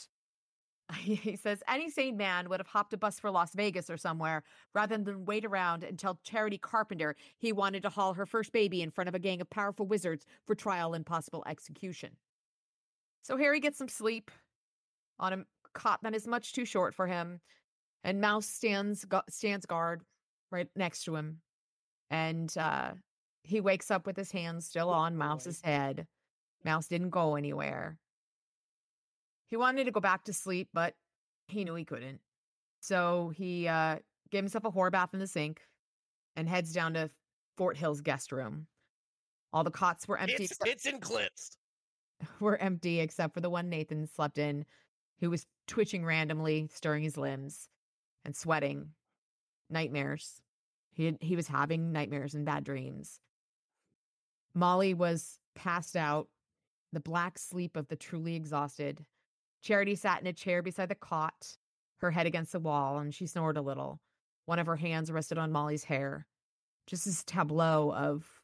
He says any sane man would have hopped a bus for Las Vegas or somewhere rather than wait around and tell Charity Carpenter he wanted to haul her first baby in front of a gang of powerful wizards for trial and possible execution. So Harry gets some sleep on a cot that is much too short for him, and Mouse stands gu- stands guard right next to him, and uh, he wakes up with his hands still on Mouse's head. Mouse didn't go anywhere. He wanted to go back to sleep, but he knew he couldn't. So he uh, gave himself a whore bath in the sink and heads down to Forthill's guest room. All the cots were empty. It's, except- it's in clips. were empty except for the one Nathan slept in, who was twitching randomly, stirring his limbs and sweating. Nightmares. He had, he was having nightmares and bad dreams. Molly was passed out, the black sleep of the truly exhausted. Charity sat in a chair beside the cot, her head against the wall, and she snored a little. One of her hands rested on Molly's hair. Just this tableau of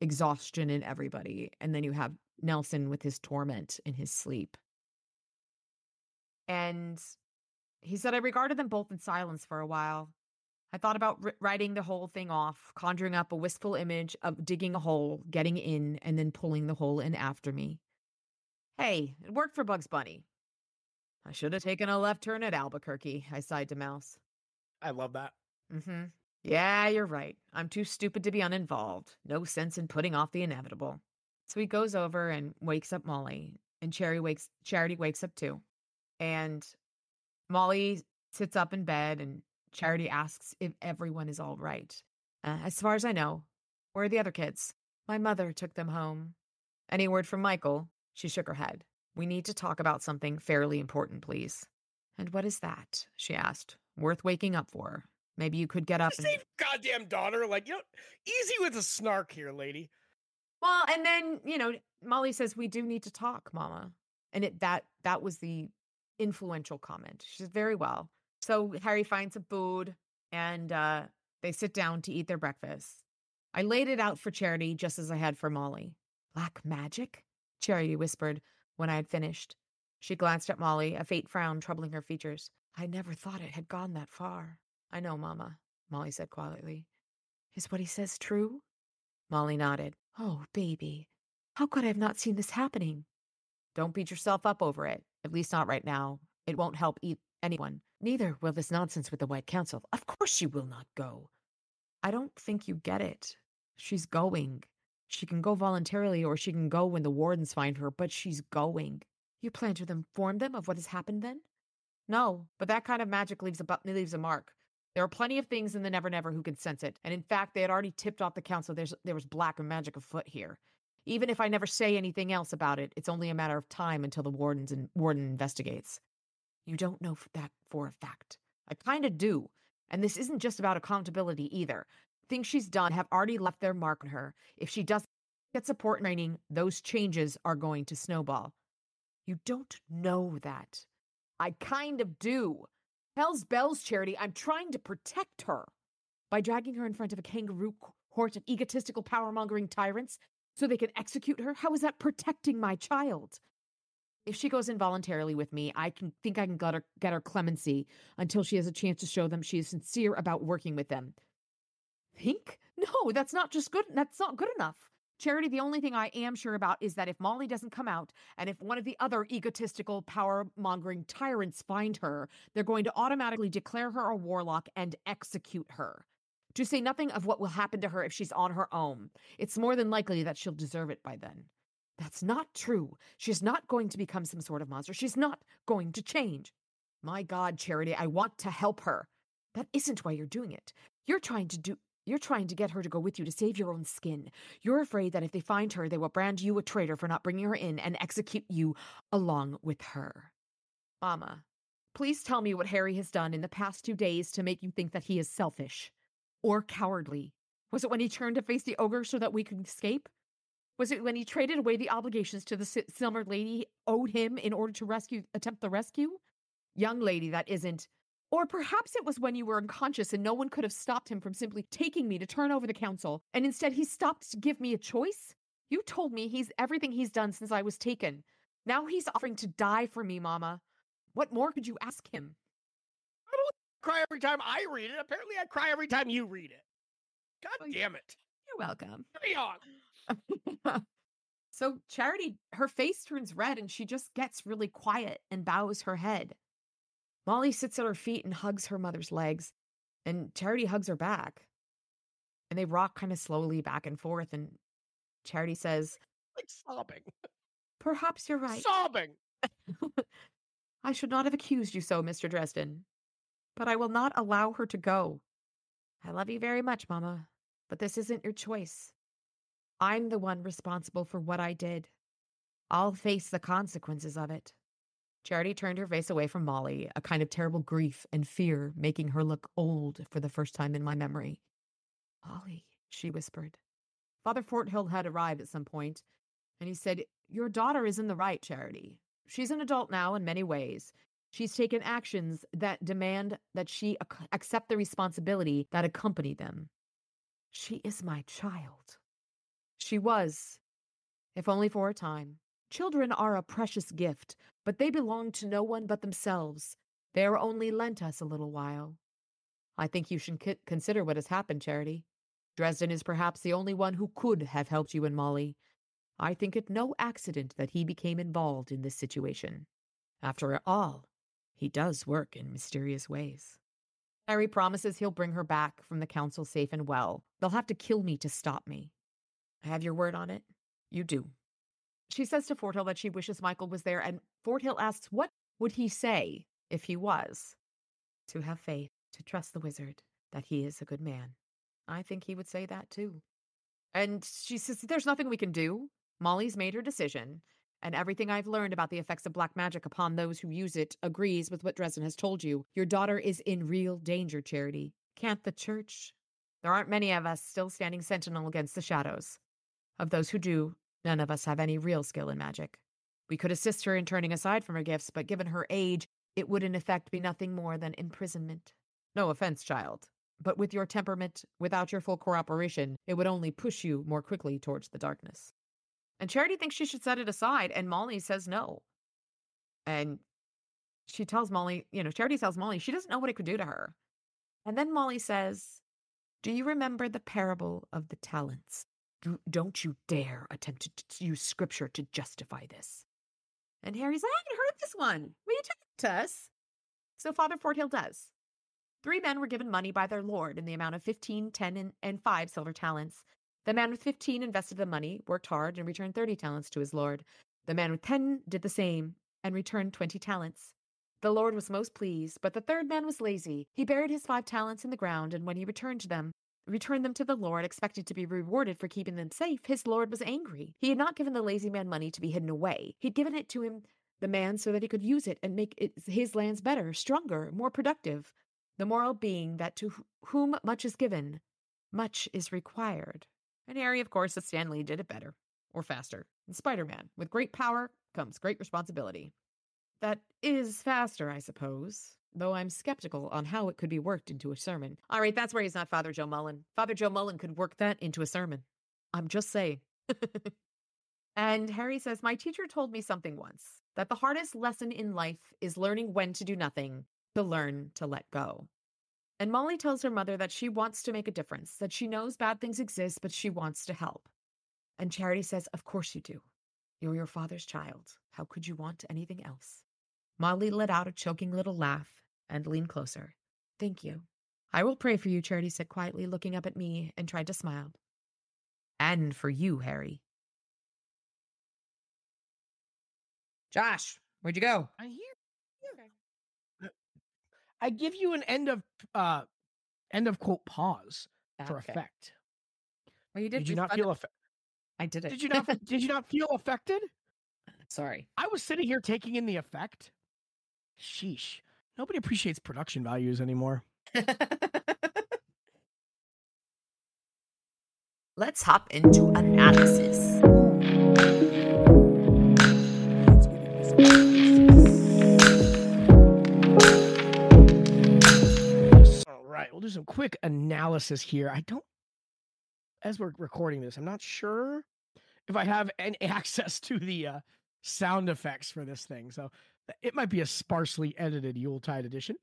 exhaustion in everybody. And then you have Nelson with his torment in his sleep. And he said, I regarded them both in silence for a while. I thought about ri- writing the whole thing off, conjuring up a wistful image of digging a hole, getting in, and then pulling the hole in after me. Hey, it worked for Bugs Bunny. I should have taken a left turn at Albuquerque, I sighed to Mouse. I love that. Mm-hmm. Yeah, you're right. I'm too stupid to be uninvolved. No sense in putting off the inevitable. So he goes over and wakes up Molly, and Cherry wakes Charity wakes up too. And Molly sits up in bed and Charity asks if everyone is all right. Uh, as far as I know, where are the other kids? My mother took them home. Any word from Michael? She shook her head. We need to talk about something fairly important, please. And what is that? She asked. Worth waking up for. Maybe you could get up and. Save goddamn daughter. Like, you know, easy with the snark here, lady. Well, and then, you know, Molly says, We do need to talk, Mama. And it that that was the influential comment. She says, Very well. So Harry finds some food and uh they sit down to eat their breakfast. I laid it out for Charity just as I had for Molly. Black magic? Charity whispered when I had finished. She glanced at Molly, a faint frown troubling her features. I never thought it had gone that far. I know, Mama, Molly said quietly. Is what he says true? Molly nodded. Oh, baby. How could I have not seen this happening? Don't beat yourself up over it, at least not right now. It won't help e- anyone. Neither will this nonsense with the White Council. Of course she will not go. I don't think you get it. She's going. She can go voluntarily or she can go when the wardens find her, but she's going. You plan to inform them of what has happened then? No, but that kind of magic leaves a, leaves a mark. There are plenty of things in the Never Never who can sense it, and in fact, they had already tipped off the council there's, there was black magic afoot here. Even if I never say anything else about it, it's only a matter of time until the wardens and warden investigates. You don't know that for a fact. I kind of do, and this isn't just about accountability either. Things she's done have already left their mark on her. If she doesn't get support and training, those changes are going to snowball. You don't know that. I kind of do. Hell's bells, Charity. I'm trying to protect her by dragging her in front of a kangaroo court of egotistical power mongering tyrants so they can execute her. How is that protecting my child? If she goes involuntarily with me, I can think I can get her, get her clemency until she has a chance to show them she is sincere about working with them. Think? No, that's not just good. That's not good enough. Charity, the only thing I am sure about is that if Molly doesn't come out and if one of the other egotistical, power mongering tyrants find her, they're going to automatically declare her a warlock and execute her. To say nothing of what will happen to her if she's on her own. It's more than likely that she'll deserve it by then. That's not true. She's not going to become some sort of monster. She's not going to change. My God, Charity, I want to help her. That isn't why you're doing it. You're trying to do you're trying to get her to go with you to save your own skin. You're afraid that if they find her, they will brand you a traitor for not bringing her in and execute you along with her. Mama, please tell me what Harry has done in the past two days to make you think that he is selfish or cowardly. Was it when he turned to face the ogre so that we could escape? Was it when he traded away the obligations to the si- lady owed him in order to rescue attempt the rescue? Young lady, that isn't. Or perhaps it was when you were unconscious and no one could have stopped him from simply taking me to turn over the council, and instead he stopped to give me a choice? You told me he's everything he's done since I was taken. Now he's offering to die for me, Mama. What more could you ask him? I don't cry every time I read it. Apparently, I cry every time you read it. God Well, damn it. You're welcome. Carry on. so Charity, her face turns red and she just gets really quiet and bows her head. Molly sits at her feet and hugs her mother's legs, and Charity hugs her back. And they rock kind of slowly back and forth. And Charity says, Like sobbing. Perhaps you're right. Sobbing. I should not have accused you so, Mr. Dresden. But I will not allow her to go. I love you very much, Mama, but this isn't your choice. I'm the one responsible for what I did. I'll face the consequences of it. Charity turned her face away from Molly, a kind of terrible grief and fear making her look old for the first time in my memory. Molly, she whispered. Father Forthill had arrived at some point, and he said, Your daughter is in the right, Charity. She's an adult now in many ways. She's taken actions that demand that she ac- accept the responsibility that accompany them. She is my child. She was, if only for a time. Children are a precious gift, but they belong to no one but themselves. They are only lent us a little while. I think you should c- consider what has happened, Charity. Dresden is perhaps the only one who could have helped you and Molly. I think it no accident that he became involved in this situation. After all, he does work in mysterious ways. Harry promises he'll bring her back from the council safe and well. They'll have to kill me to stop me. I have your word on it? You do. She says to Forthill that she wishes Michael was there, and Forthill asks what would he say if he was? To have faith, to trust the wizard, that he is a good man. I think he would say that too. And she says, There's nothing we can do. Molly's made her decision, and everything I've learned about the effects of black magic upon those who use it agrees with what Dresden has told you. Your daughter is in real danger, Charity. Can't the church? There aren't many of us still standing sentinel against the shadows. Of those who do, none of us have any real skill in magic. We could assist her in turning aside from her gifts, but given her age, it would in effect be nothing more than imprisonment. No offense, child, but with your temperament, without your full cooperation, it would only push you more quickly towards the darkness. And Charity thinks she should set it aside, and Molly says no. And she tells Molly, you know, Charity tells Molly she doesn't know what it could do to her. And then Molly says, Do you remember the parable of the talents? Do, don't you dare attempt to use scripture to justify this. And Harry's, like, I haven't heard this one. Will you tell us? So Father Forthill does. Three men were given money by their lord in the amount of 15, 10, and, and 5 silver talents. The man with 15 invested the money, worked hard, and returned 30 talents to his lord. The man with 10 did the same and returned 20 talents. The lord was most pleased, but the third man was lazy. He buried his five talents in the ground, and when he returned to them, returned them to the lord, expecting to be rewarded for keeping them safe, his lord was angry. He had not given the lazy man money to be hidden away. He'd given it to him, the man, so that he could use it and make it, his lands better, stronger, more productive. The moral being that to whom much is given, much is required. And Harry, of course, as Stan Lee did it better or faster. And Spider Man, with great power comes great responsibility. That is faster, I suppose, though I'm skeptical on how it could be worked into a sermon. All right, that's where he's not Father Joe Mullen. Father Joe Mullen could work that into a sermon. I'm just saying. and Harry says, My teacher told me something once that the hardest lesson in life is learning when to do nothing, to learn to let go. And Molly tells her mother that she wants to make a difference, that she knows bad things exist, but she wants to help. And Charity says, Of course you do. You're your father's child. How could you want anything else? Molly let out a choking little laugh and leaned closer. Thank you. I will pray for you, Charity said quietly, looking up at me and tried to smile. And for you, Harry. Josh, where'd you go? I hear. Okay. I give you an end of uh end of quote pause for Okay. effect. Well, you did. Did you not feel affe- I did it. Did you not did you not feel affected? Sorry. I was sitting here taking in the effect. Sheesh. Nobody appreciates production values anymore. Let's hop into analysis. All right, we'll do some quick analysis here. I don't, as we're recording this, I'm not sure if I have any access to the uh, sound effects for this thing. So it might be a sparsely edited Yuletide edition.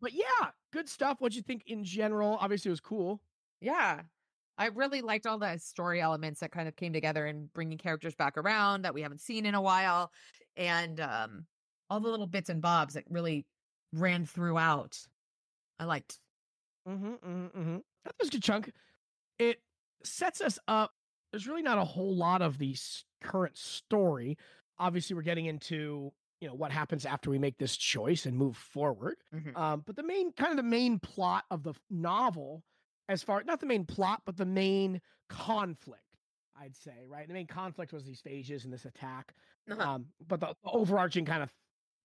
But yeah, good stuff. What'd you think in general? Obviously, it was cool. Yeah. I really liked all the story elements that kind of came together and bringing characters back around that we haven't seen in a while and um all the little bits and bobs that really ran throughout. I liked. Mm-hmm, mm-hmm, mm-hmm. That was a good chunk. It sets us up. There's really not a whole lot of the current story. Obviously, we're getting into you know what happens after we make this choice and move forward. Mhm. Um, but the main kind of the main plot of the novel, as far not the main plot, but the main conflict, I'd say, right? The main conflict was these fetches and this attack. Uh-huh. Um, but the, the overarching kind of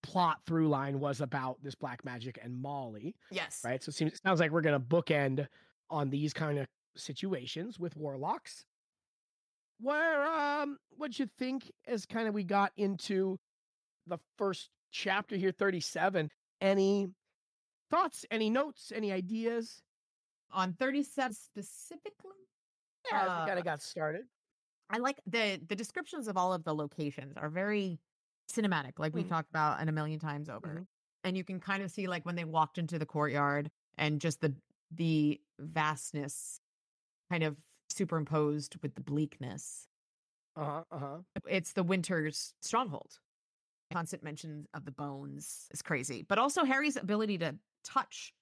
plot through line was about this black magic and Molly yes. right? So it seems it sounds like we're gonna bookend on these kind of situations with warlocks. Where um what'd you think as kind of we got into the first chapter here, 37? Any thoughts, any notes, any ideas? On 37 specifically, Yeah, we kind Uh, of got started. I like the the descriptions of all of the locations are very cinematic, like we've Mhm. talked about and a million times over. Mhm. And you can kind of see like when they walked into the courtyard and just the the vastness kind of superimposed with the bleakness. Uh-huh. Uh-huh. It's the winter's stronghold. Constant mention of the bones is crazy, but also Harry's ability to touch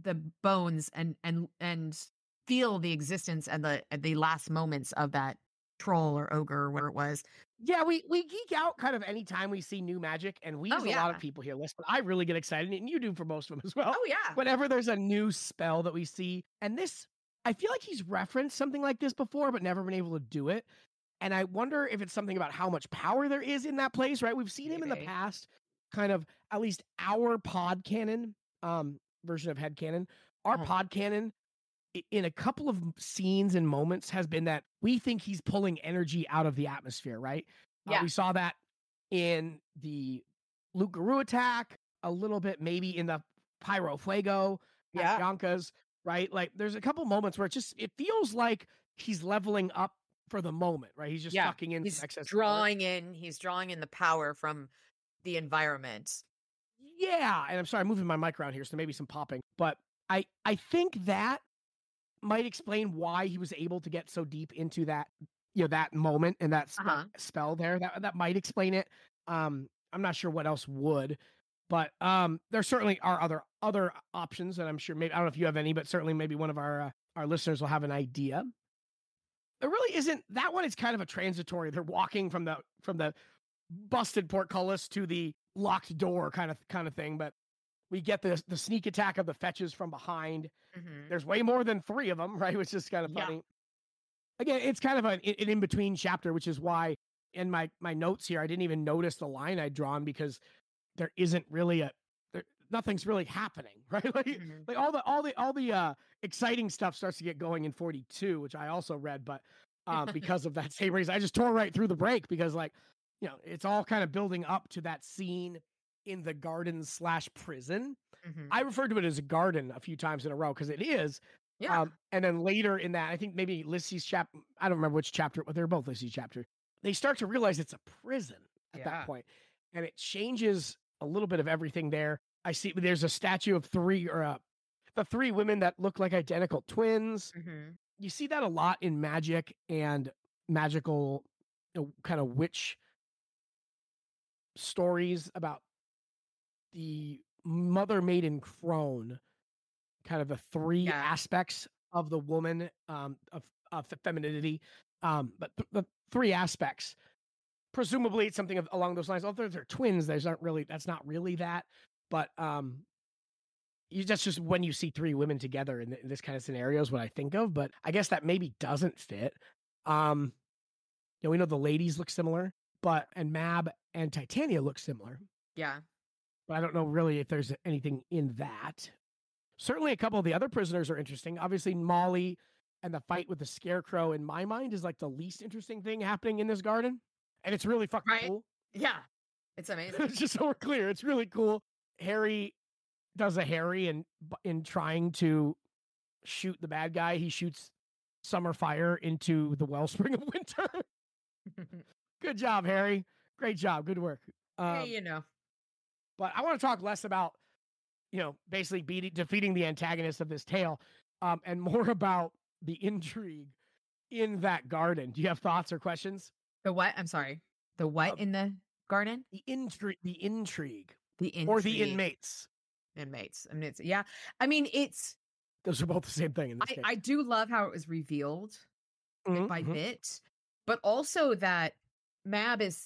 the bones and and and feel the existence and the and the last moments of that troll or ogre or whatever it was. Yeah, we we geek out kind of anytime we see new magic, and we Oh, use a lot of people here. Listen, I really get excited, and you do for most of them as well. Oh yeah. whenever there's a new spell that we see, and this, I feel like he's referenced something like this before, but never been able to do it. And I wonder if it's something about how much power there is in that place, right? We've seen him in the past, kind of at least our pod canon um, version of head canon. Our Uh-huh. pod canon i- in a couple of scenes and moments has been that we think he's pulling energy out of the atmosphere, right? Uh, Yeah. we saw that in the loup-garou attack, a little bit maybe in the Pyro Fuego Yeah. Bianca's, right? Like there's a couple moments where it just it feels like he's leveling up for the moment, right? He's just Yeah, sucking in He's some excess power. drawing in, he's drawing in the power from the environment. Yeah, and I'm sorry, I'm moving my mic around here, so maybe some popping. But I I think that might explain why he was able to get so deep into that, you know, that moment and that Uh-huh. spell there. That that might explain it. Um, I'm not sure what else would, but um, there certainly are other other options, and I'm sure maybe I don't know if you have any, but certainly maybe one of our uh, our listeners will have an idea. There really isn't that one is kind of a transitory. They're walking from the from the busted portcullis to the locked door kind of kind of thing, but we get the the sneak attack of the fetches from behind. Mhm. There's way more than three of them, right? Which is kind of Yeah. funny. Again, it's kind of an, an in between chapter, which is why in my my notes here I didn't even notice the line I'd drawn because there isn't really a there, nothing's really happening, right? Like Mhm. like all the all the all the uh exciting stuff starts to get going in 42 which i also read but um because of that same reason i just tore right through the break because like you know it's all kind of building up to that scene in the garden slash prison Mhm. i referred to it as a garden a few times in a row because it is Yeah. um and then later in that i think maybe lissy's chap i don't remember which chapter but they're both lissy's chapter they start to realize it's a prison at Yeah. that point and it changes a little bit of everything there i see there's a statue of three or uh, the three women that look like identical twins Mhm. you see that a lot in magic and magical you know, kind of witch stories about the mother maiden crone kind of the three Yeah. aspects of the woman um of, of femininity um but th- the three aspects presumably it's something of, along those lines although they're twins those aren't really that's not really that but um you that's just when you see three women together in, th- in this kind of scenario is what I think of, but I guess that maybe doesn't fit. Um, you know, we know the ladies look similar, but and Mab and Titania look similar, Yeah. but I don't know really if there's anything in that. Certainly, a couple of the other prisoners are interesting. Obviously, Molly and the fight with the scarecrow, in my mind, is like the least interesting thing happening in this garden, and it's really fucking Right. cool. Yeah. It's amazing. it's just so we're clear. It's really cool. Harry does a Harry in in trying to shoot the bad guy. He shoots summer fire into the wellspring of winter. Good job, Harry. Great job. Good work. Um, hey, you know. but I want to talk less about, you know, basically beating defeating the antagonist of this tale, um, and more about the intrigue in that garden. Do you have thoughts or questions? The what? I'm sorry. The what Uh, in the garden? The intrigue, the intrigue, The intrigue. or the inmates. Inmates. I mean, it's yeah. I mean, it's. Those are both the same thing in this I, case. I do love how it was revealed bit Mhm, by mhm. bit, but also that Mab is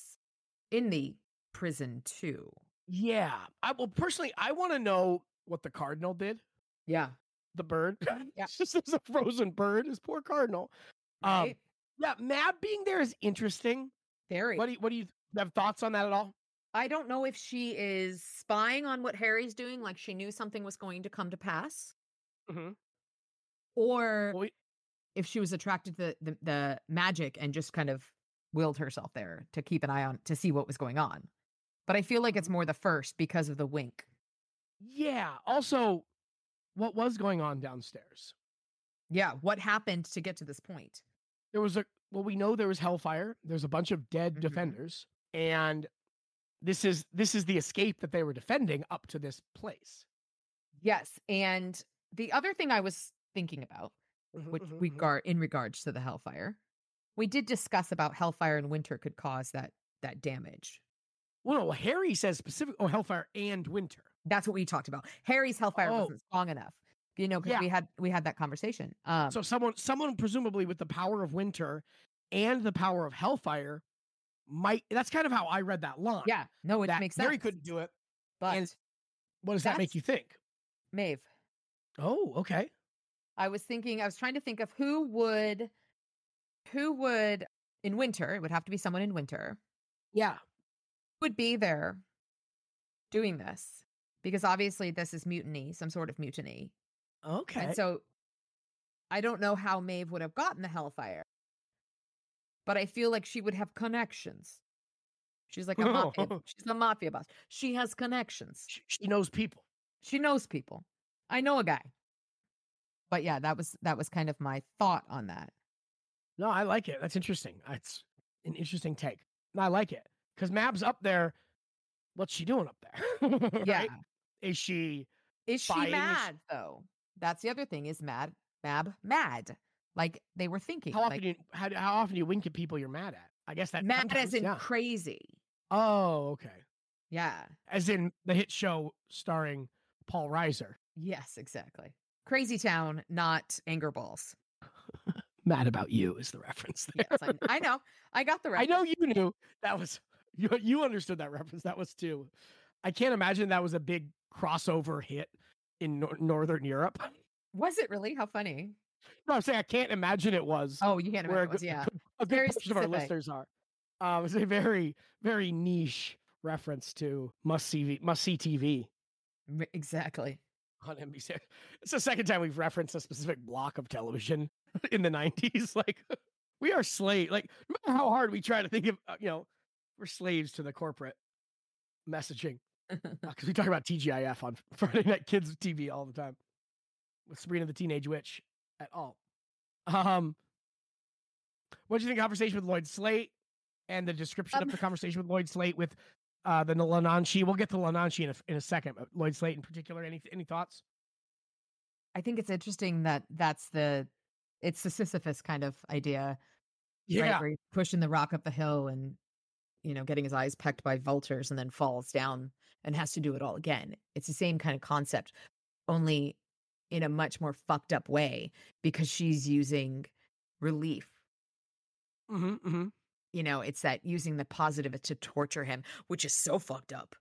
in the prison too. Yeah. I well personally, I want to know what the cardinal did. Yeah. The bird. Yeah. it's just as a frozen bird. His poor cardinal. Um, Right. Yeah, Mab being there is interesting. Very. What do you, what do you have thoughts on that at all? I don't know if she is spying on what Harry's doing, like she knew something was going to come to pass, Mm-hmm. or Well, we- if she was attracted to the, the, the magic and just kind of willed herself there to keep an eye on to see what was going on. But I feel like it's more the first because of the wink. Yeah. Also, what was going on downstairs? Yeah. What happened to get to this point? There was a well, we know there was hellfire. There's a bunch of dead Mhm. defenders, and this is this is the escape that they were defending up to this place. Yes. And the other thing I was thinking about, which Mhm, we mhm, mhm. regard in regards to the hellfire, we did discuss about hellfire and winter could cause that that damage. Well, no, Harry says specific. Oh, hellfire and winter. That's what we talked about. Harry's hellfire Oh. wasn't strong enough. You know, because Yeah. we had we had that conversation. Um, So someone, someone presumably with the power of winter and the power of hellfire, might. That's kind of how I read that line. yeah, no, it makes sense. Harry couldn't do it. but and What does that make you think? Maeve, Oh, okay. I was thinking, I was trying to think of who would, who would in winter. It would have to be someone in winter Yeah. would be there doing this because obviously this is mutiny, some sort of mutiny. Okay. And so I don't know how Maeve would have gotten the Hellfire, but I feel like she would have connections. She's like a mafia. She's a mafia boss. She has connections. she, she knows people. She knows people. I know a guy. But yeah, that was that was kind of my thought on that. No, I like it. That's interesting. Uh, it's an interesting take. I like it because Mab's up there. What's she doing up there? Yeah. Right? Is she? Is she mad though? That's the other thing. Is mad Mab mad? Like they were thinking. How often? like, do you, how, how often do you wink at people you're mad at? I guess that mad as in yeah. crazy. Oh, okay. Yeah. As in the hit show starring Paul Reiser. Yes, exactly. Crazy Town, not Anger Balls. Mad about you is the reference there. Yes, I, I know. I got the right. I know you knew that was you. You understood that reference. That was too. I can't imagine that was a big crossover hit in nor- Northern Europe. Was it really? How funny. No, I'm saying I can't imagine it was. Oh, you can't imagine. it was, yeah. a good very portion of our listeners are. Um, it's a very, very niche reference to must see must see TV Exactly. on NBC. It's the second time we've referenced a specific block of television in the '90s. Like we are slave. Like no matter how hard we try to think of, uh, you know, we're slaves to the corporate messaging because we talk about TGIF on Friday Night Kids TV all the time with Sabrina the Teenage Witch at all. Um, what do you think? Conversation with Lloyd Slate and the description Um, of the conversation with Lloyd Slate with uh, the Leanansidhe. We'll get to Leanansidhe in a, in a second. But Lloyd Slate in particular. Any any thoughts? I think it's interesting that that's the it's the Sisyphus kind of idea, right? Where he's pushing the rock up the hill and you know getting his eyes pecked by vultures and then falls down and has to do it all again. It's the same kind of concept, only in a much more fucked up way because she's using relief. Mm-hmm, mm-hmm. You know, it's that using the positive to torture him, which is so fucked up.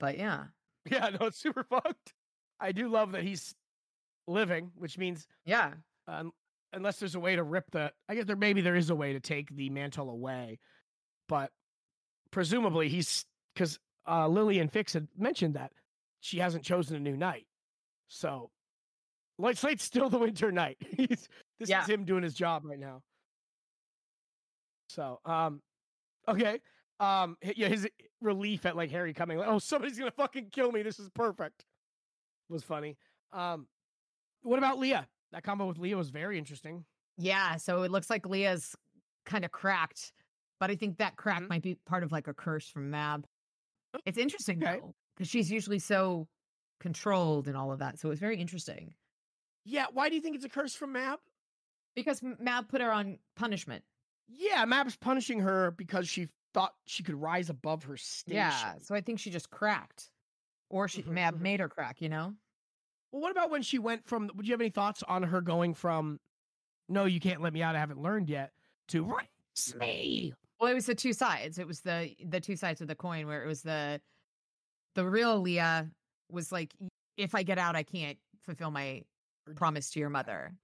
But yeah, Yeah, no, it's super fucked. I do love that he's living, which means yeah, um, unless there's a way to rip the i guess there maybe there is a way to take the mantle away but presumably he's because uh lillian fix had mentioned that she hasn't chosen a new knight so Lloyd Slate's still the winter knight he's this Yeah. is him doing his job right now so um okay um yeah his relief at like harry coming like oh somebody's gonna fucking kill me this is perfect was funny. Um, what about Leah? That combo with Leah was very interesting. Yeah, so it looks like Leah's kind of cracked, but I think that crack Mhm. might be part of like a curse from Mab. It's interesting Okay. though, because she's usually so controlled and all of that. So it's very interesting Yeah, why do you think it's a curse from Mab? because Mab put her on punishment. Yeah, Mab's punishing her because she thought she could rise above her station. Yeah, so I think she just cracked, or she Mhm, Mab mhm. made her crack. You know? Well, what about when she went from? Would you have any thoughts on her going from, "No, you can't let me out. I haven't learned yet," to "Rinse me." Well, it was the two sides. It was the the two sides of the coin where it was the the real Leah was like, if I get out, I can't fulfill my promise to your mother.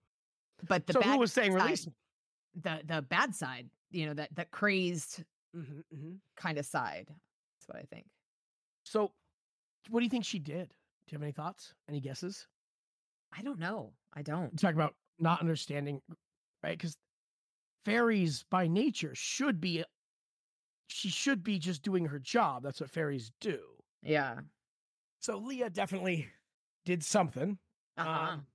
But the so bad who was saying side- release me? the the bad side, you know, that that crazed Mhm, mhm. kind of side. That's what I think. So, what do you think she did? Do you have any thoughts? Any guesses? I don't know. I don't. talk about not understanding, right? Because fairies by nature should be, she should be just doing her job. That's what fairies do. Yeah. So Leah definitely did something, Uh-huh. um,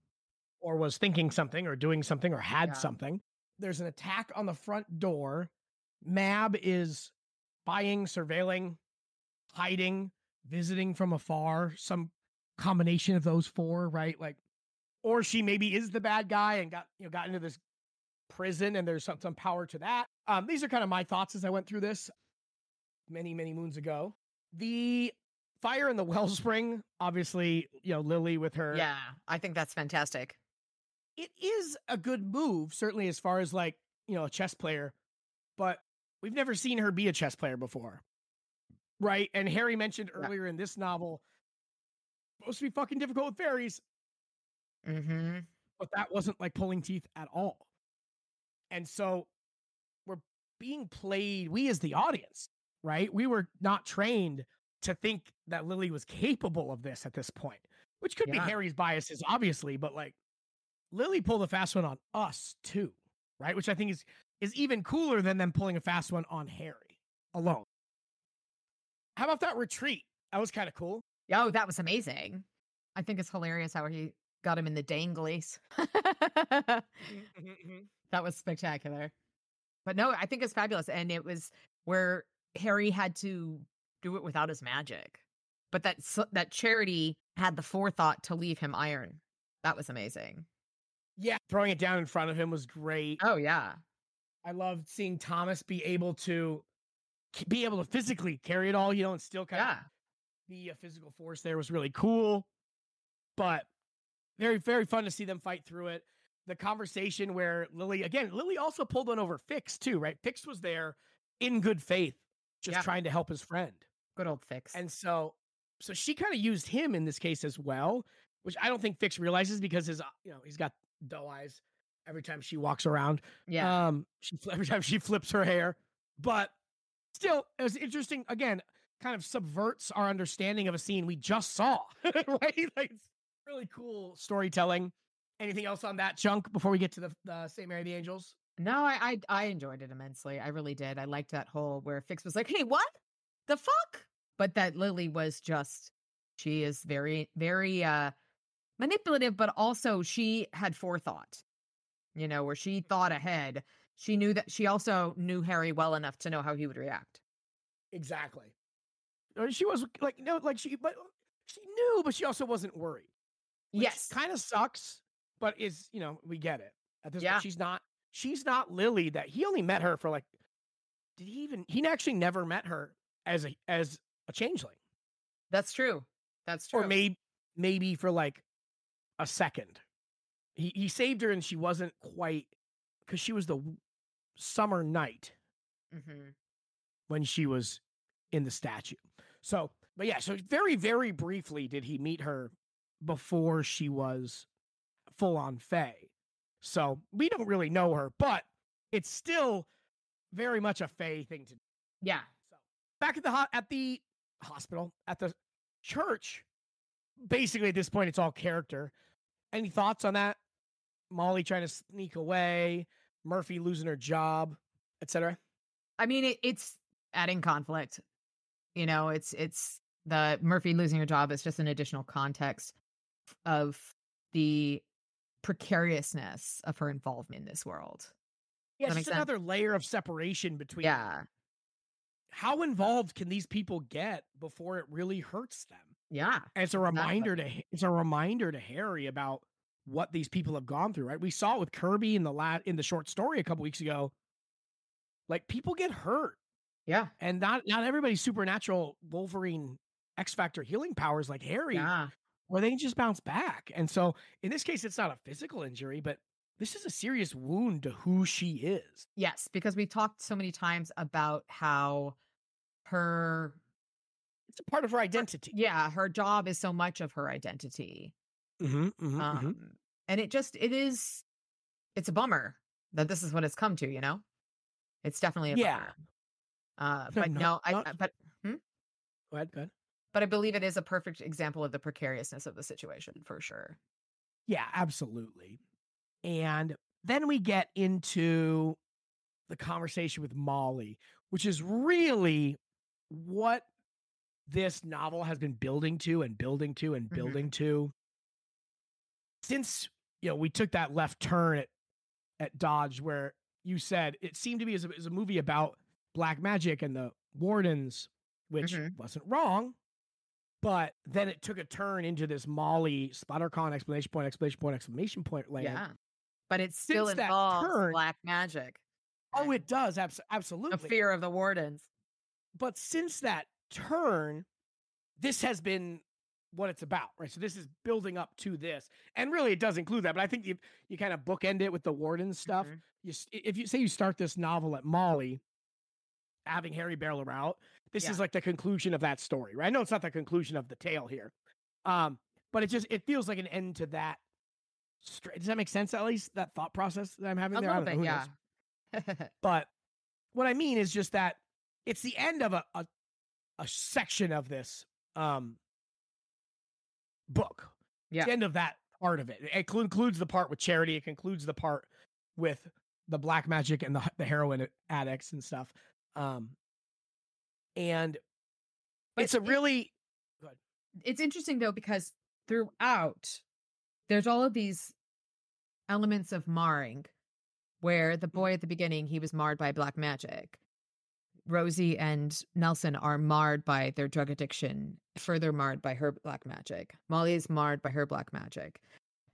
or was thinking something, or doing something, or had Yeah. something. There's an attack on the front door. Mab is spying, surveilling, hiding, visiting from afar. Some combination of those four, right? Like, or she maybe is the bad guy and got you know got into this prison, and there's some some power to that. Um, these are kind of my thoughts as I went through this many many moons ago. The fire in the wellspring, obviously, you know Lily with her yeah. I think that's fantastic. it is a good move, certainly as far as like, you know, a chess player, but we've never seen her be a chess player before. Right. And Harry mentioned Yeah. earlier in this novel, supposed to be fucking difficult with fairies, Mm-hmm. but that wasn't like pulling teeth at all. And so we're being played, we as the audience, right? We were not trained to think that Lily was capable of this at this point, which could Yeah. be Harry's biases, obviously, but like Lily pulled a fast one on us too, right? Which I think is is even cooler than them pulling a fast one on Harry alone. How about that retreat? That was kind of cool. Oh, that was amazing. I think it's hilarious how he got him in the danglies. Mm-hmm, mm-hmm. That was spectacular. But no, I think it's fabulous. And it was where Harry had to do it without his magic. But that that charity had the forethought to leave him iron. That was amazing. Yeah, throwing it down in front of him was great. Oh yeah. I loved seeing Thomas be able to be able to physically carry it all, you know, and still kind Yeah. of be a physical force there was really cool. But very, very fun to see them fight through it. The conversation where Lily, again, Lily also pulled one over Fix too, right? Fix was there in good faith, just Yeah. trying to help his friend. Good old fix. And so, so she kind of used him in this case as well, which I don't think Fix realizes because his, uh, you know, he's got doe eyes every time she walks around. yeah. Um, she every time she flips her hair, but still, it was interesting. Again, kind of subverts our understanding of a scene we just saw, right? Like it's really cool storytelling. Anything else on that chunk before we get to the uh, Saint Mary of the Angels? No, I, I I enjoyed it immensely. I really did. I liked that whole where Fix was like, "Hey, what the fuck?" But that Lily was just she is very very uh manipulative, but also she had forethought. You know, where she thought ahead. She knew that she also knew Harry well enough to know how he would react. Exactly. She was like, no, like she, but she knew, but she also wasn't worried. yes. kind of sucks, but is you know we get it. At this Yeah. point, she's not she's not Lily. That he only met her for like. Did he even? He actually never met her as a as a changeling, That's true. That's true. or maybe maybe for like a second. He he saved her, and she wasn't quite because she was the summer knight mm-hmm. when she was in the statue. So, but yeah, so very, very briefly did he meet her before she was full on Fae. So we don't really know her, but it's still very much a Fae thing to do. Yeah. So back at the ho- at the hospital at the church, basically at this point it's all character. Any thoughts on that? Molly trying to sneak away, Murphy losing her job, etc. I mean, it, it's adding conflict. You know, it's it's the Murphy losing her job is just an additional context. of the precariousness of her involvement in this world. Yeah, it's another layer of separation between Yeah. how involved can these people get before it really hurts them? Yeah. And it's a Exactly. reminder to Ha- it's a reminder to Harry about what these people have gone through, right? We saw it with Kirby in the la- in the short story a couple weeks ago. Like people get hurt, Yeah. and not not everybody's supernatural Wolverine X Factor healing powers like Harry, Yeah. Where they can just bounce back. And so in this case, it's not a physical injury, but this is a serious wound to who she is. Yes, because we talked so many times about how her It's a part of her identity. yeah, her job is so much of her identity. hmm hmm Um and it just it is it's a bummer that this is what it's come to, you know? It's definitely a Yeah. bummer. Uh but not- no, I I- but Go ahead, go ahead. But I believe it is a perfect example of the precariousness of the situation for sure. Yeah, absolutely. And then we get into the conversation with Molly, which is really what this novel has been building to and building to and Mhm. building to since you know we took that left turn at at Dodge where you said it seemed to be as a, as a movie about black magic and the wardens, which Mhm. wasn't wrong. But then it took a turn into this Molly SplatterCon explanation point, explanation point, exclamation point land. Yeah. But it still Since involves turn- black magic. Oh, it does. Abs- the fear of the wardens. But since that turn, this has been what it's about, right? So this is building up to this. And really it does include that, but I think you you kind of bookend it with the warden stuff. Mhm. You if you say you start this novel at Molly having Harry Barrel out, this Yeah. is like the conclusion of that story, right? I know it's not the conclusion of the tale here. Um, but it just it feels like an end to that. Does that make sense? At least that thought process that I'm having A there. I little don't know, bit, who yeah. But what I mean is just that it's the end of a a, a section of this um book. It's Yeah. the end of that part of it. It cl- includes the part with charity. It concludes the part with the black magic and the the heroin addicts and stuff. Um and But it's a it- really it's interesting though because throughout there's all of these elements of marring where the mm. boy at the beginning he was marred by black magic. Rosie and nelson are marred by their drug addiction further marred by her black magic. Molly is marred by her black magic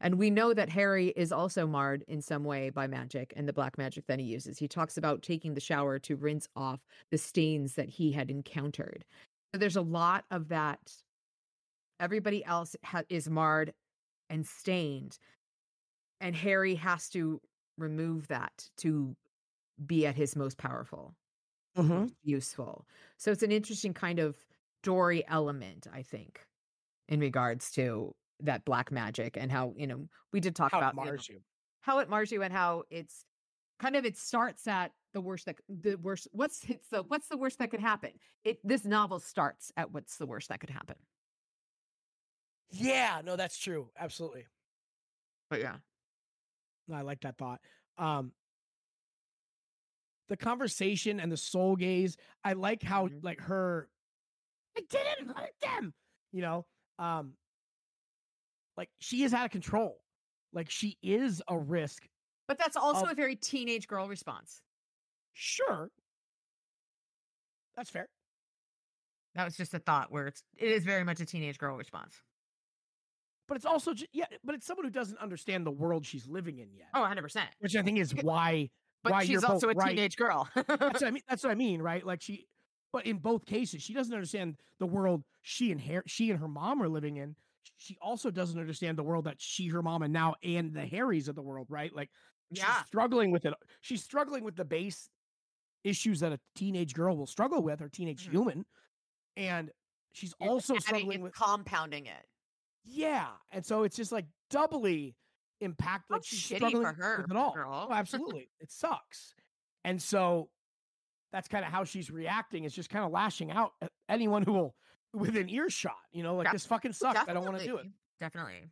and we know that harry is also marred in some way by magic and the black magic that he uses. He talks about taking the shower to rinse off the stains that he had encountered. So there's a lot of that. Everybody else ha- is marred and stained and harry has to remove that to be at his most powerful mm-hmm. most useful. So it's an interesting kind of story element i think in regards to that black magic and how you know we did talk how about it you know, mars you. how it mars you and how it's kind of it starts at the worst that the worst what's it's the what's the worst that could happen it this novel starts at what's the worst that could happen Yeah, no, that's true. Absolutely. but yeah No, I like that thought. Um the conversation and the soul gaze. I like how Mhm. like her I didn't hurt them. You know, um like she is out of control. Like she is a risk. But that's also Of- a very teenage girl response. Sure. That's fair. That was just a thought where it's it is very much a teenage girl response. But it's also yeah, but it's someone who doesn't understand the world she's living in yet. Oh, 100%. Which I think is why But why she's also a right. teenage girl. that's what I mean. That's what I mean, right? Like she, but in both cases, she doesn't understand the world she and her, she and her mom are living in. She also doesn't understand the world that she, her mom, and now and the Harrys of the world, right? Like yeah. she's struggling with it. She's struggling with the base issues that a teenage girl will struggle with, or teenage Mhm. human, and she's also struggling with compounding it. yeah, and so it's just like doubly impact. Like she's struggling for her, with it all. girl. Oh, absolutely, it sucks, and so that's kind of how she's reacting. Is just kind of lashing out at anyone who will within earshot. You know, like this fucking sucks. I don't want to do it. Definitely.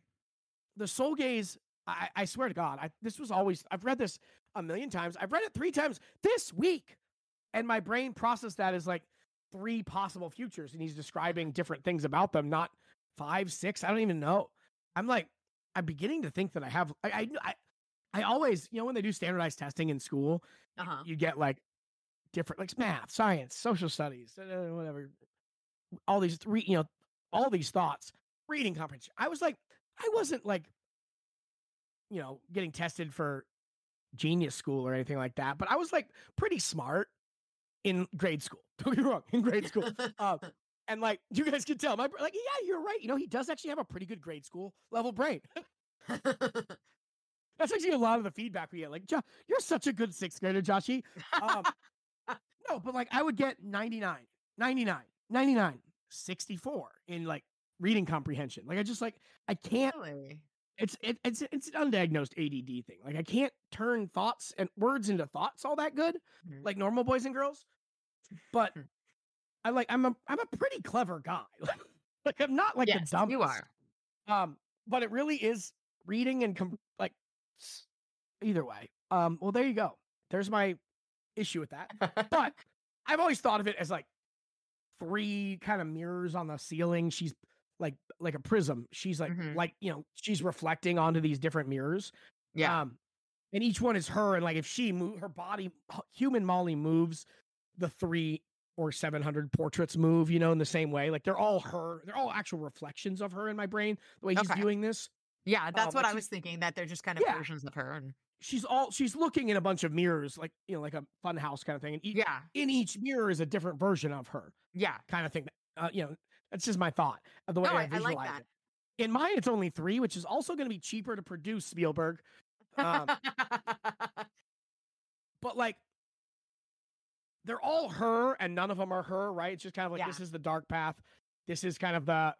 The soul gaze. I, I swear to God, I, this was always. I've read this a million times. I've read it three times this week, and my brain processed that as like three possible futures, and he's describing different things about them, not five, six. I don't even know. I'm like, I'm beginning to think that I have. I, I, I, I always, you know, when they do standardized testing in school, Uh huh. you get like different, like math, science, social studies, whatever. All these, three, you know, all these thoughts, reading comprehension. I was like, I wasn't like, you know, getting tested for genius school or anything like that, but I was like pretty smart in grade school. Don't get me wrong, in grade school. Uh, and like you guys can tell, my like, yeah, you're right. You know, he does actually have a pretty good grade school level brain. That's actually a lot of the feedback we get. Like, "Jo- you're such a good sixth grader, Joshy. Um, no, but like I would get 99, 99, 99, 64 in like reading comprehension. Like I just like I can't. really? It's it, it's it's an undiagnosed ADD thing. Like I can't turn thoughts and words into thoughts all that good, Mhm. like normal boys and girls. But Hmm. I like I'm a I'm a pretty clever guy. like I'm not like yes, the dumbest. you are. Um, but it really is reading and com- like either way. Um, well, there you go. There's my issue with that. But I've always thought of it as like three kind of mirrors on the ceiling. She's like like a prism. She's like Mhm. like you know she's reflecting onto these different mirrors. yeah. Um, and each one is her. And like if she move her body, human Molly moves, the three or 700 portraits move, you know, in the same way. Like they're all her, they're all actual reflections of her in my brain, the way he's Okay. viewing this. yeah, that's um, what like I was thinking. That they're just kind of Yeah. versions of her. And She's all, she's looking in a bunch of mirrors, like, you know, like a fun house kind of thing. And each, yeah, in each mirror is a different version of her yeah. kind of thing. Uh, you know, that's just my thought of the way No, I I- I visualize like that. it. In mine, it's only three, which is also going to be cheaper to produce Spielberg. Um, but like they're all her and none of them are her right it's just kind of like Yeah. this is the dark path this is kind of the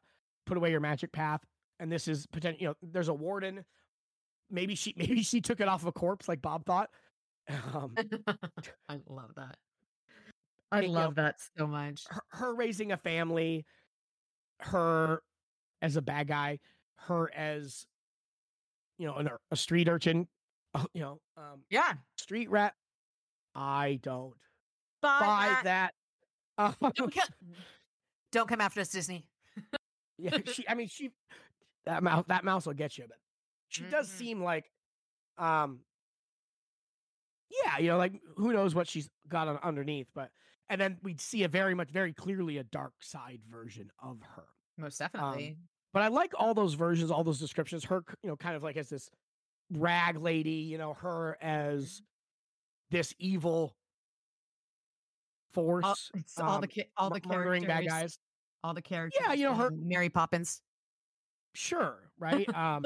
put away your magic path and this is potential you know there's a warden maybe she maybe she took it off of a corpse like bob thought um, I love that. I you know, love that so much. her, her raising a family her as a bad guy her as you know an, a street urchin uh, you know um Yeah. street rat i don't Buy, buy that. that uh, Don't, co- don't come after us, Disney. Yeah, she. I mean, she. That mouse. That mouse will get you, but she does Mhm. seem like, um. Yeah, you know, like who knows what she's got on underneath, but and then we'd see a very much, very clearly a dark side version of her. Most definitely. But I like all those versions, all those descriptions. Her, you know, kind of like as this rag lady, you know, her as this evil force, all, it's all the um, ca- all the murdering characters, bad guys. all the characters. Yeah, you know, her- Mary Poppins. Sure, right? Um,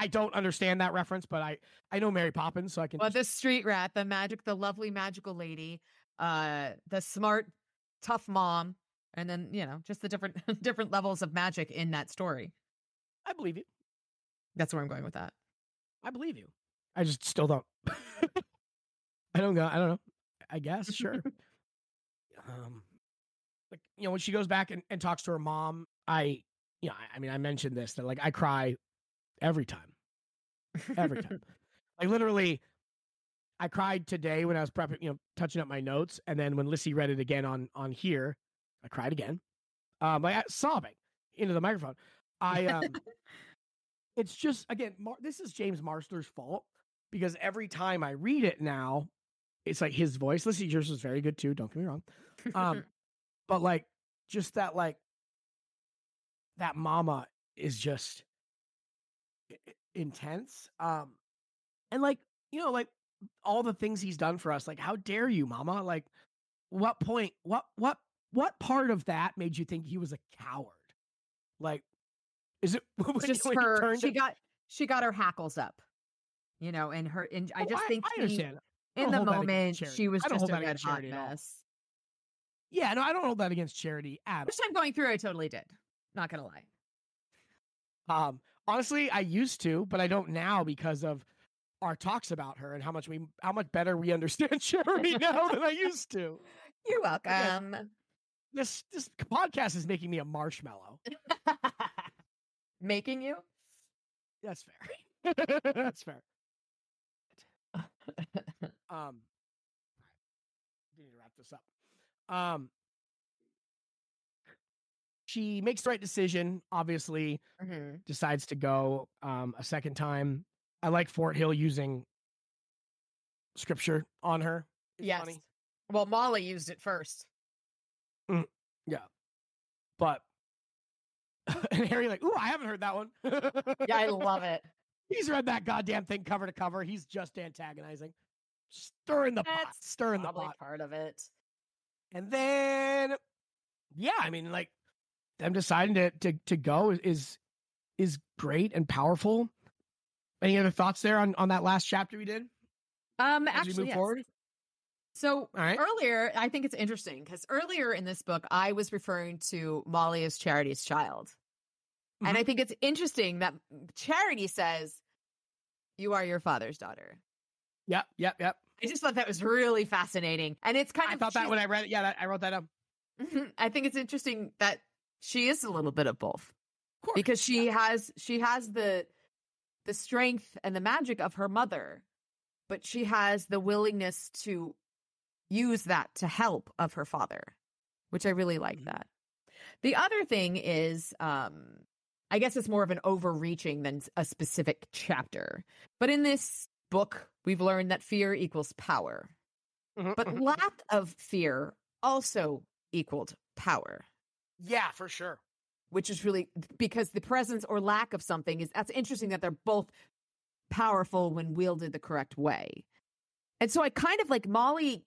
I don't understand that reference, but I I know Mary Poppins, so I can. Well, just- the street rat, the magic, the lovely magical lady, uh, the smart, tough mom, and then you know just the different different levels of magic in that story. I believe you. That's where I'm going with that. I believe you. I just still don't. I don't go. I don't know. I guess sure. um, like you know when she goes back and, and talks to her mom, I you know I, I mean I mentioned this that like I cry every time, every time. like literally, I cried today when I was prepping, you know, touching up my notes, and then when Lissy read it again on on here, I cried again, um, like sobbing into the microphone. I um, it's just again, Mar- this is James Marsters's fault because every time I read it now, it's like his voice. Lissy, yours was very good too. Don't get me wrong, um, but like just that like that mama is just intense um and like you know like all the things he's done for us like how dare you mama like what point what what what part of that made you think he was a coward like is it when It's you- just her. She it- got she got her hackles up, you know, and her. And I Oh, just think I understand in the hold that against moment she was just a that red against hot Charity mess. yeah no i don't hold that against charity at all First time going through, I totally did. Not gonna lie. Um, honestly, I used to, but I don't now because of our talks about her and how much we, how much better we understand Charity now than I used to. You're welcome. This this podcast is making me a marshmallow. Making you. That's fair. That's fair. Um, we need to wrap this up. Um, she makes the right decision. Obviously, Mhm. decides to go um, a second time. I like Forthill using scripture on her. It's Yes. funny. Well, Molly used it first. Yeah. but and Harry like, ooh, I haven't heard that one. Yeah, I love it. He's read that goddamn thing cover to cover. He's just antagonizing, stirring the pot, That's stirring the pot. part of it. And then, yeah, I mean, like them deciding to to to go is is great and powerful. Any other thoughts there on on that last chapter we did? Um, As actually, yes. forward? So right. earlier, I think it's interesting because earlier in this book, I was referring to Molly as Charity's child. And I think it's interesting that Charity says, You are your father's daughter. Yep, yep, yep. I just thought that was really fascinating. And it's kind I of I thought that when I read it. Yeah, that, I wrote that up. I think it's interesting that she is a little bit of both Of because she has she has the the strength and the magic of her mother, but she has the willingness to use that to help of her father, which I really like Mhm. that. The other thing is um I guess it's more of an overreaching than a specific chapter. But in this book, we've learned that fear equals power. Mhm, But mhm. lack of fear also equaled power, yeah, for sure. which is really because the presence or lack of something is that's interesting that they're both powerful when wielded the correct way. And so I kind of like Molly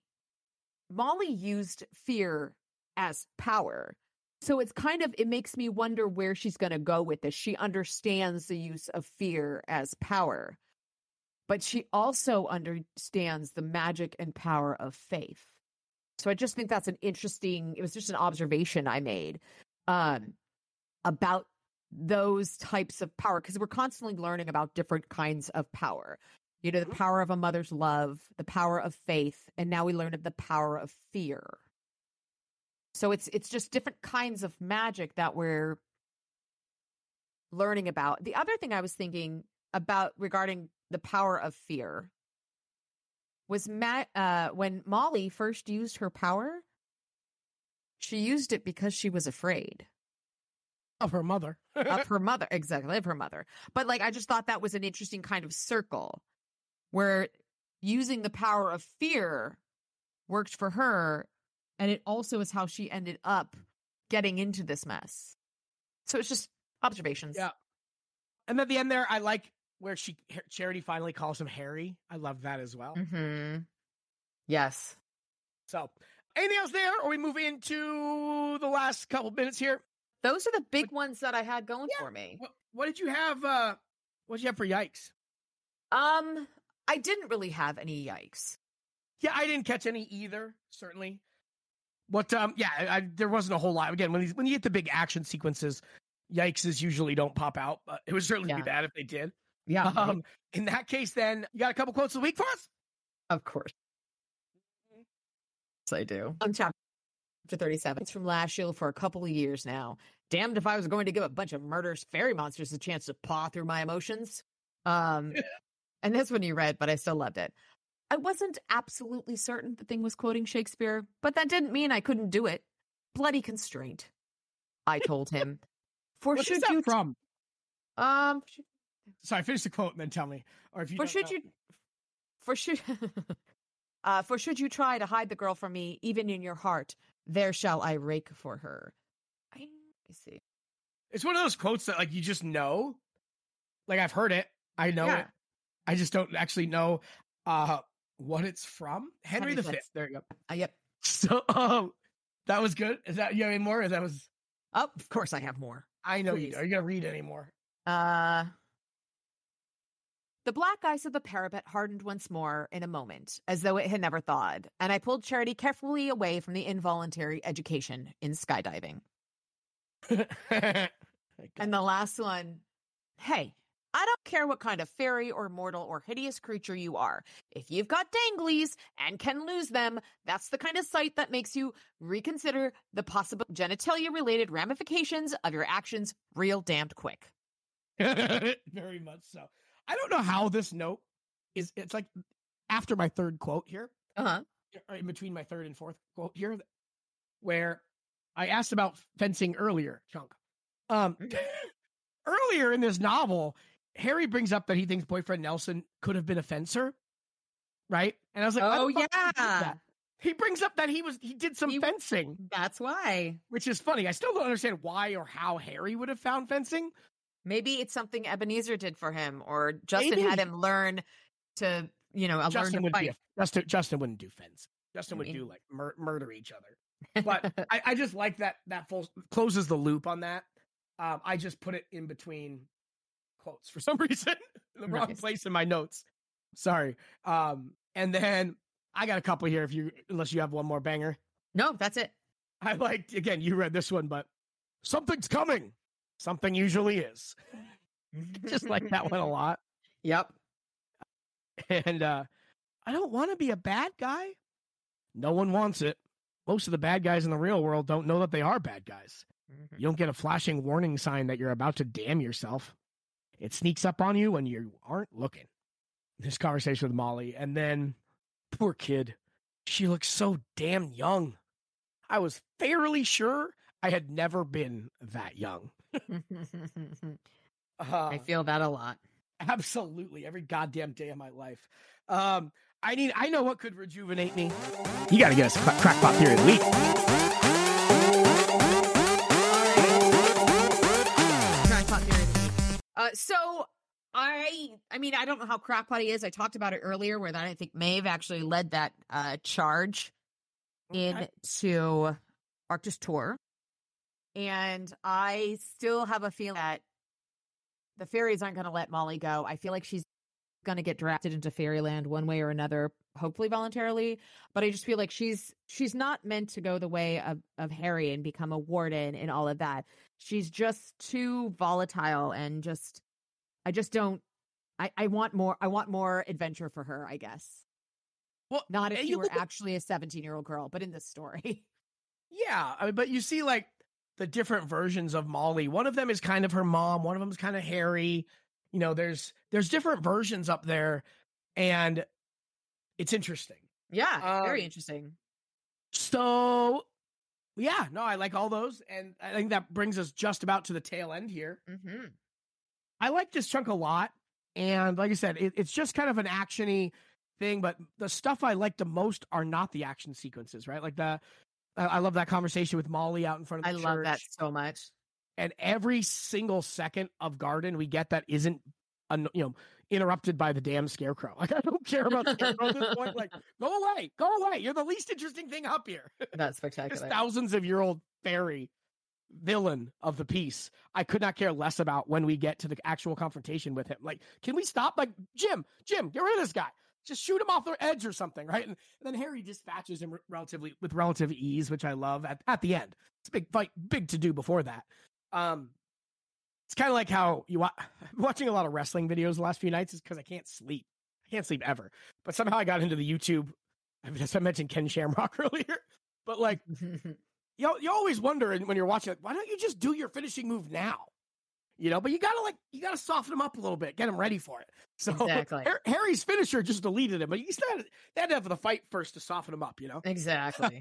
Molly used fear as power. So it's kind of it makes me wonder where she's going to go with this. She understands the use of fear as power. But she also understands the magic and power of faith. So I just think that's an interesting it was just an observation I made um about those types of power because we're constantly learning about different kinds of power. You know, the Mhm. power of a mother's love, the power of faith, and now we learn of the power of fear. So it's it's just different kinds of magic that we're learning about. The other thing I was thinking about regarding the power of fear was Matt uh, when Molly first used her power, she used it because she was afraid Of her mother. of her mother. Exactly, of her mother. But like, I just thought that was an interesting kind of circle where using the power of fear worked for her. And it also is how she ended up getting into this mess. So it's just observations. Yeah. and at the end there, I like where she Charity finally calls him Harry. I love that as well. hmm Yes. So, anything else there, or we move into the last couple minutes here? Those are the big ones that I had going Yeah. for me. What, what did you have? uh What did you have for yikes? Um, I didn't really have any yikes. Yeah, I didn't catch any either. Certainly. What? Um. Yeah, I, I, there wasn't a whole lot. Again, when these, when you get the big action sequences, yikeses usually don't pop out. But it would certainly Yeah. be bad if they did. Yeah. Um. In that case, then you got a couple quotes of the week for us. Of course. Yes, I do. I'm chapter 37. It's from last year for a couple of years now. Damned if I was going to give a bunch of murderous fairy monsters a chance to paw through my emotions. Um, and this one you read, but I still loved it. I wasn't absolutely certain the thing was quoting Shakespeare, but that didn't mean I couldn't do it. Bloody constraint. I told him. For What's should that you from? um Sorry, finish the quote and then tell me. Or if you for should know. you for should uh for should you try to hide the girl from me even in your heart there shall i rake for her i, see It's one of those quotes that like you just know. Like I've heard it. I know Yeah. it. I just don't actually know uh what it's from. Henry Henry the Fifth. There you go. uh, yep So um that was good. Is that you have any more? Or that was oh of course i have more I know you Please. do. Are you gonna read any more? uh the black ice of the parapet hardened once more in a moment, as though it had never thawed, and I pulled Charity carefully away from the involuntary education in skydiving. And the last one, hey, I don't care what kind of fairy or mortal or hideous creature you are. If you've got danglies and can lose them, that's the kind of sight that makes you reconsider the possible genitalia related ramifications of your actions real damned quick. Very much so. I don't know how this note is. It's like after my third quote here, Uh huh. in between my third and fourth quote here, where I asked about fencing earlier, Chunk. Um, earlier in this novel, Harry brings up that he thinks boyfriend Nelson could have been a fencer, right? And I was like, oh he yeah. He brings up that he was he did some He- fencing, that's why. which is funny. I still don't understand why or how Harry would have found fencing. Maybe it's something Ebenezer did for him, or Justin Maybe. had him learn to, you know, learn Justin to would be fight. a, Justin. Justin wouldn't do fence. Justin would do like mur- murder each other. But I, I just like that that full closes the loop on that. Um, I just put it in between quotes for some reason, the wrong Nice. place in my notes. Sorry. Um, and then I got a couple here. If you unless you have one more banger, no, that's it. I liked again. You read this one, but something's coming. Something usually is. Just like that one a lot. Yep. And uh, I don't want to be a bad guy. No one wants it. Most of the bad guys in the real world don't know that they are bad guys. Mhm. You don't get a flashing warning sign that you're about to damn yourself. It sneaks up on you when you aren't looking. This conversation with Molly, and then poor kid, she looks so damn young. I was fairly sure I had never been that young. Uh, I feel that a lot. Absolutely, every goddamn day of my life. Um, I need. I know what could rejuvenate me. You got to get us cra- crackpot theory of the week. Crackpot theory of the week. Uh, so I, I mean, I don't know how crackpot he is. I talked about it earlier, where that I think Maeve actually led that uh, charge Okay. into Arctis Tor, and I still have a feeling that the fairies aren't going to let Molly go. I feel like she's going to get drafted into Fairyland one way or another, hopefully voluntarily. But I just feel like she's she's not meant to go the way of of Harry and become a warden and all of that. She's just too volatile and just I just don't. I I want more. I want more adventure for her. I guess. Well, Not if you were actually a 17 year old girl, but in this story. Yeah, I mean, but you see, like the different versions of Molly. One of them is kind of her mom. One of them is kind of Harry. You know, there's there's different versions up there, and it's interesting. yeah, very Um, interesting. So, yeah, no, I like all those, and I think that brings us just about to the tail end here. hmm I like this chunk a lot, and like I said, it, it's just kind of an actiony thing. But the stuff I like the most are not the action sequences, right? Like the, I I love that conversation with Molly out in front of. I the love that so much. and every single second of garden we get that isn't un- you know interrupted by the damn scarecrow. Like i don't care about the scarecrow at this point. Like go away go away. You're the least interesting thing up here. That's this spectacular. thousands of year old fairy villain of the piece i could not care less about when we get to the actual confrontation with him. Like can we stop? Like jim jim get rid of this guy just shoot him off the edge or something right? And, and then harry dispatches him re- relatively with relative ease which i love at, at the end. It's a big fight big to do before that. Um it's kind of like how you wa- watching a lot of wrestling videos the last few nights is because i can't sleep. I can't sleep ever. But somehow i got into the youtube I mean, I mentioned Ken Shamrock earlier, but like you you always wonder when you're watching it, why don't you just do your finishing move now? You know, but you gotta like you gotta soften him up a little bit, get him ready for it. So Exactly. Har- Harry's finisher just deleted him, but you still had, they had to have the fight first to soften him up. You know, exactly.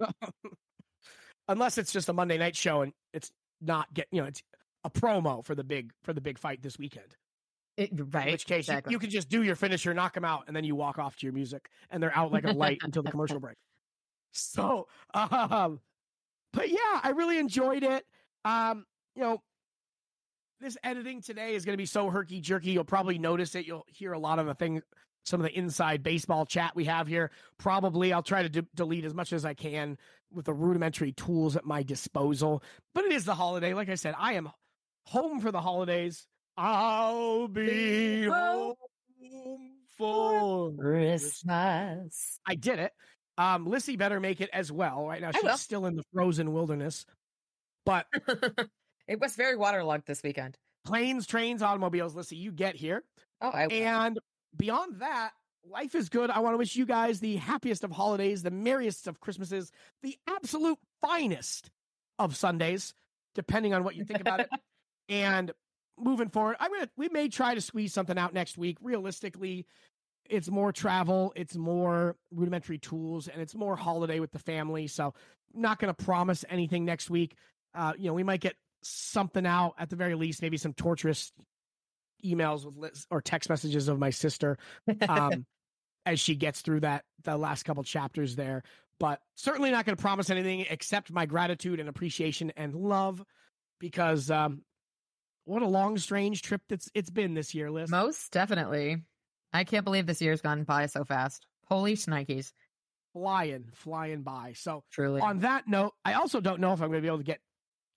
unless it's just a Monday night show and it's not get you know it's a promo for the big for the big fight this weekend. It- right. In which case you- exactly. you, can just do your finisher, knock them out, and then you walk off to your music, and they're out like a light until the commercial break. So, um, but yeah, I really enjoyed it. Um, you know, this editing today is going to be so herky jerky. You'll probably notice it. You'll hear a lot of the things, some of the inside baseball chat we have here. Probably I'll try to de- delete as much as I can with the rudimentary tools at my disposal. But it is the holiday. Like I said, I am home for the holidays. I'll be Be home for Christmas. I did it. Um, Lissy better make it as well. Right now, she's still in the frozen wilderness. But it was very waterlogged this weekend. planes, trains, automobiles, Listen, you get here. Oh, I And beyond that, life is good. I want to wish you guys the happiest of holidays, the merriest of Christmases, the absolute finest of Sundays, depending on what you think about it. And moving forward, I'm gonna we may try to squeeze something out next week. Realistically, it's more travel, it's more rudimentary tools, and it's more holiday with the family. So not going to promise anything next week. Uh, you know, we might get something out at the very least, maybe some torturous emails with or text messages of my sister um, as she gets through that the last couple chapters there. But certainly not going to promise anything except my gratitude and appreciation and love because um, what a long, strange trip that's it's been this year, Liz. Most definitely. I can't believe this year's gone by so fast. Holy shnikes. Flying, flying by. So Truly. on that note, I also don't know if I'm going to be able to get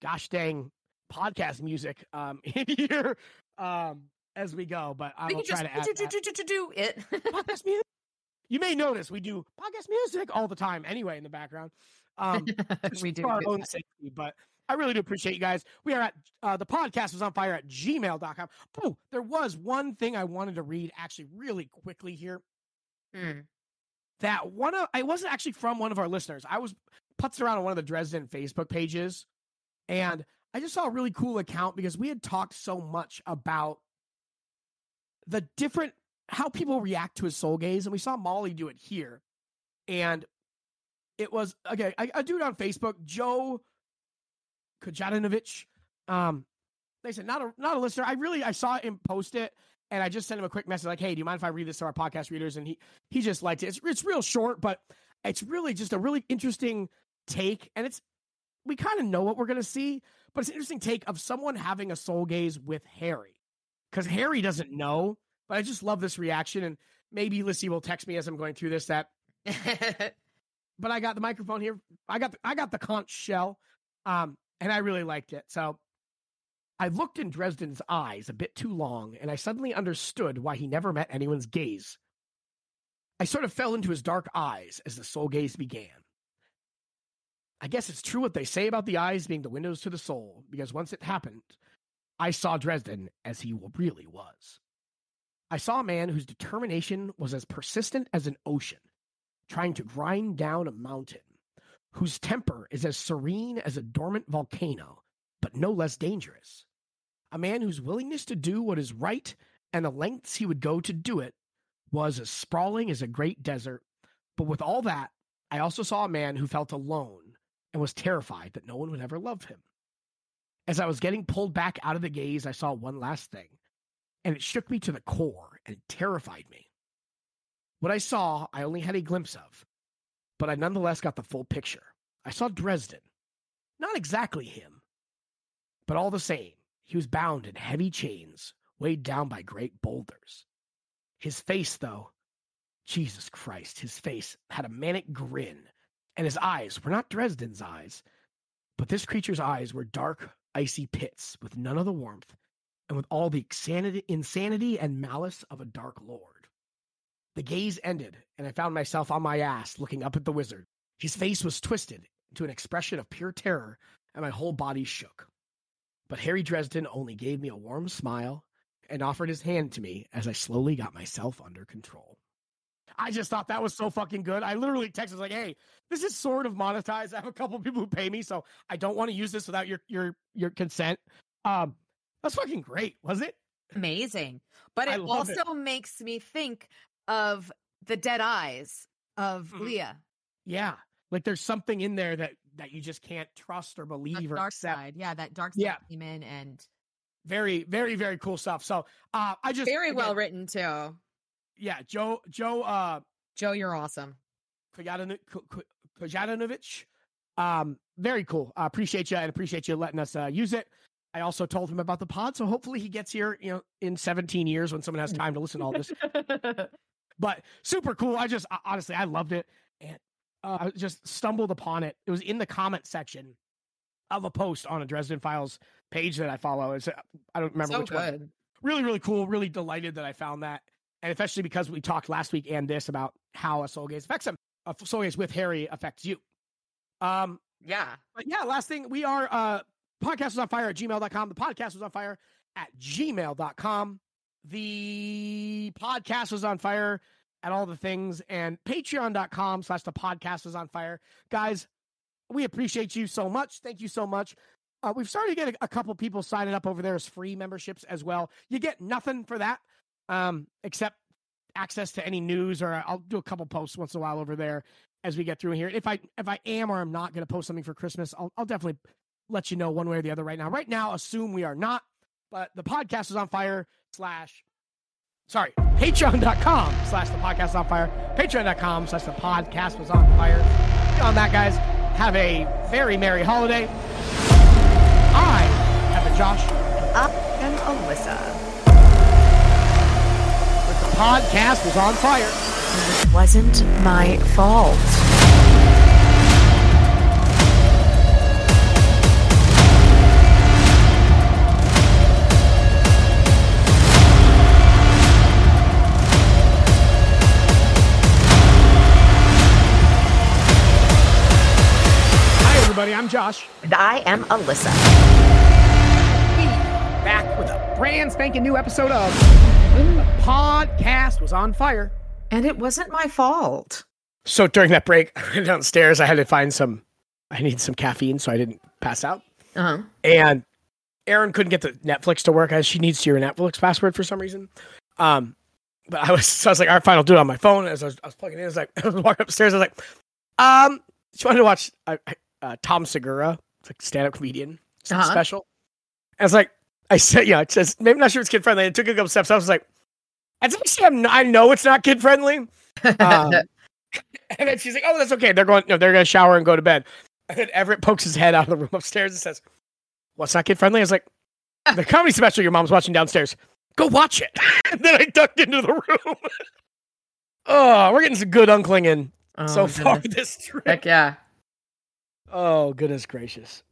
gosh dang podcast music um, in here um, as we go, but I will try just to add do, that. do, do, do, do it. podcast music. You may notice we do podcast music all the time anyway in the background. Um, we do. for our do own safety, but I really do appreciate you guys. We are at uh, the podcast was on fire at gmail.com. Oh, there was one thing I wanted to read actually really quickly here. Hmm. That one of I wasn't actually from one of our listeners. I was putzing around on one of the Dresden Facebook pages, and I just saw a really cool account because we had talked so much about the different how people react to a soul gaze, and we saw Molly do it here, and it was okay. I, a dude on Facebook, Joe Kojadanovich. Um, they said not a not a listener. I really I saw him post it, and I just sent him a quick message like, "Hey, do you mind if I read this to our podcast readers?" And he he just liked it. It's it's real short, but it's really just a really interesting take, and it's we kind of know what we're gonna see, but it's an interesting take of someone having a soul gaze with Harry, because Harry doesn't know. But I just love this reaction, and maybe Lissy will text me as I'm going through this that but I got the microphone here. I got the, I got the conch shell, um, and I really liked it. So I looked in Dresden's eyes a bit too long, and I suddenly understood why he never met anyone's gaze. I sort of fell into his dark eyes as the soul gaze began. I guess it's true what they say about the eyes being the windows to the soul, because once it happened, I saw Dresden as he really was. I saw a man whose determination was as persistent as an ocean trying to grind down a mountain, whose temper is as serene as a dormant volcano, but no less dangerous. A man whose willingness to do what is right and the lengths he would go to do it was as sprawling as a great desert. But with all that, I also saw a man who felt alone and was terrified that no one would ever love him. As I was getting pulled back out of the gaze, I saw one last thing, and it shook me to the core and terrified me. What I saw, I only had a glimpse of, but I nonetheless got the full picture. I saw Dresden. Not exactly him, but all the same, he was bound in heavy chains, weighed down by great boulders. His face, though, Jesus Christ, his face had a manic grin, and his eyes were not Dresden's eyes, but this creature's eyes were dark, icy pits with none of the warmth and with all the insanity, insanity and malice of a dark lord. The gaze ended, and I found myself on my ass looking up at the wizard. His face was twisted into an expression of pure terror, and my whole body shook. But Harry Dresden only gave me a warm smile and offered his hand to me as I slowly got myself under control. I just thought that was so fucking good. I literally texted like, "Hey, this is sort of monetized. I have a couple people who pay me, so I don't want to use this without your your your consent." Um, that's fucking great, was it? Amazing. But it love it. also makes me think of the dead eyes of Mhm. Lea. Yeah, like there's something in there that that you just can't trust or believe or dark accept. side. Yeah, that dark side Yeah. came in and Very, very, very cool stuff. So, uh, I just very again, well written too. Yeah, Joe Joe uh Joe, you're awesome. Kojadano- Ko- Ko- Um, very cool. I appreciate you and appreciate you letting us uh, use it. I also told him about the pod, so hopefully he gets here, you know, in 17 years when someone has time to listen to all this. but super cool. I just honestly I loved it and uh, I just stumbled upon it. It was in the comment section of a post on a Dresden Files page that I follow. It's uh, I don't remember so which one. Really, really cool. Really delighted that I found that, and especially because we talked last week and this about how a soul gaze affects him. A soul gaze with Harry affects you. Um, Yeah. but yeah, last thing, we are uh podcast was on fire at gmail.com. The podcast was on fire at gmail.com. The podcast was on fire at all the things and patreon.com slash the podcast was on fire. Guys, we appreciate you so much. Thank you so much. Uh, we've started to get a, a couple people signing up over there as free memberships as well. You get nothing for that, um, except access to any news, or I'll do a couple posts once in a while over there. as we get through here. If I if I am or I'm not going to post something for Christmas, I'll I'll definitely let you know one way or the other right now. Right now, assume we are not, but the podcast is on fire slash sorry, patreon.com slash the podcast on fire. Patreon.com slash the podcast was on fire. On that, guys, have a very merry holiday. I have been Josh Up and Alyssa. Podcast was on fire. It wasn't my fault. Hi, everybody. I'm Josh. And I am Alyssa. We back with a brand spanking new episode of The Podcast Was on Fire. And it wasn't my fault. So during that break, I went downstairs. I had to find some, I needed some caffeine so I didn't pass out. Uh-huh. And Erin couldn't get the Netflix to work as she needs your Netflix password for some reason. Um, but I was, so I was like, all right, fine, I'll do it on my phone. As I was, I was plugging in, I was like, I was walking upstairs. I was like, um, she wanted to watch uh, uh, Tom Segura, like stand up comedian Uh-huh. special. And I was like, I said, yeah, it says, maybe not sure it's kid friendly. I took a couple steps. I was like, as if I say I'm not, I know it's not kid friendly. Um, and then she's like, "Oh, that's okay. They're going. No, they're going to shower and go to bed." And then Everett pokes his head out of the room upstairs and says, "What's not kid friendly?" I was like, "The comedy special your mom's watching downstairs. Go watch it." and then I ducked into the room. oh, we're getting some good uncling in so Oh, far this trip. Heck yeah. Oh goodness gracious!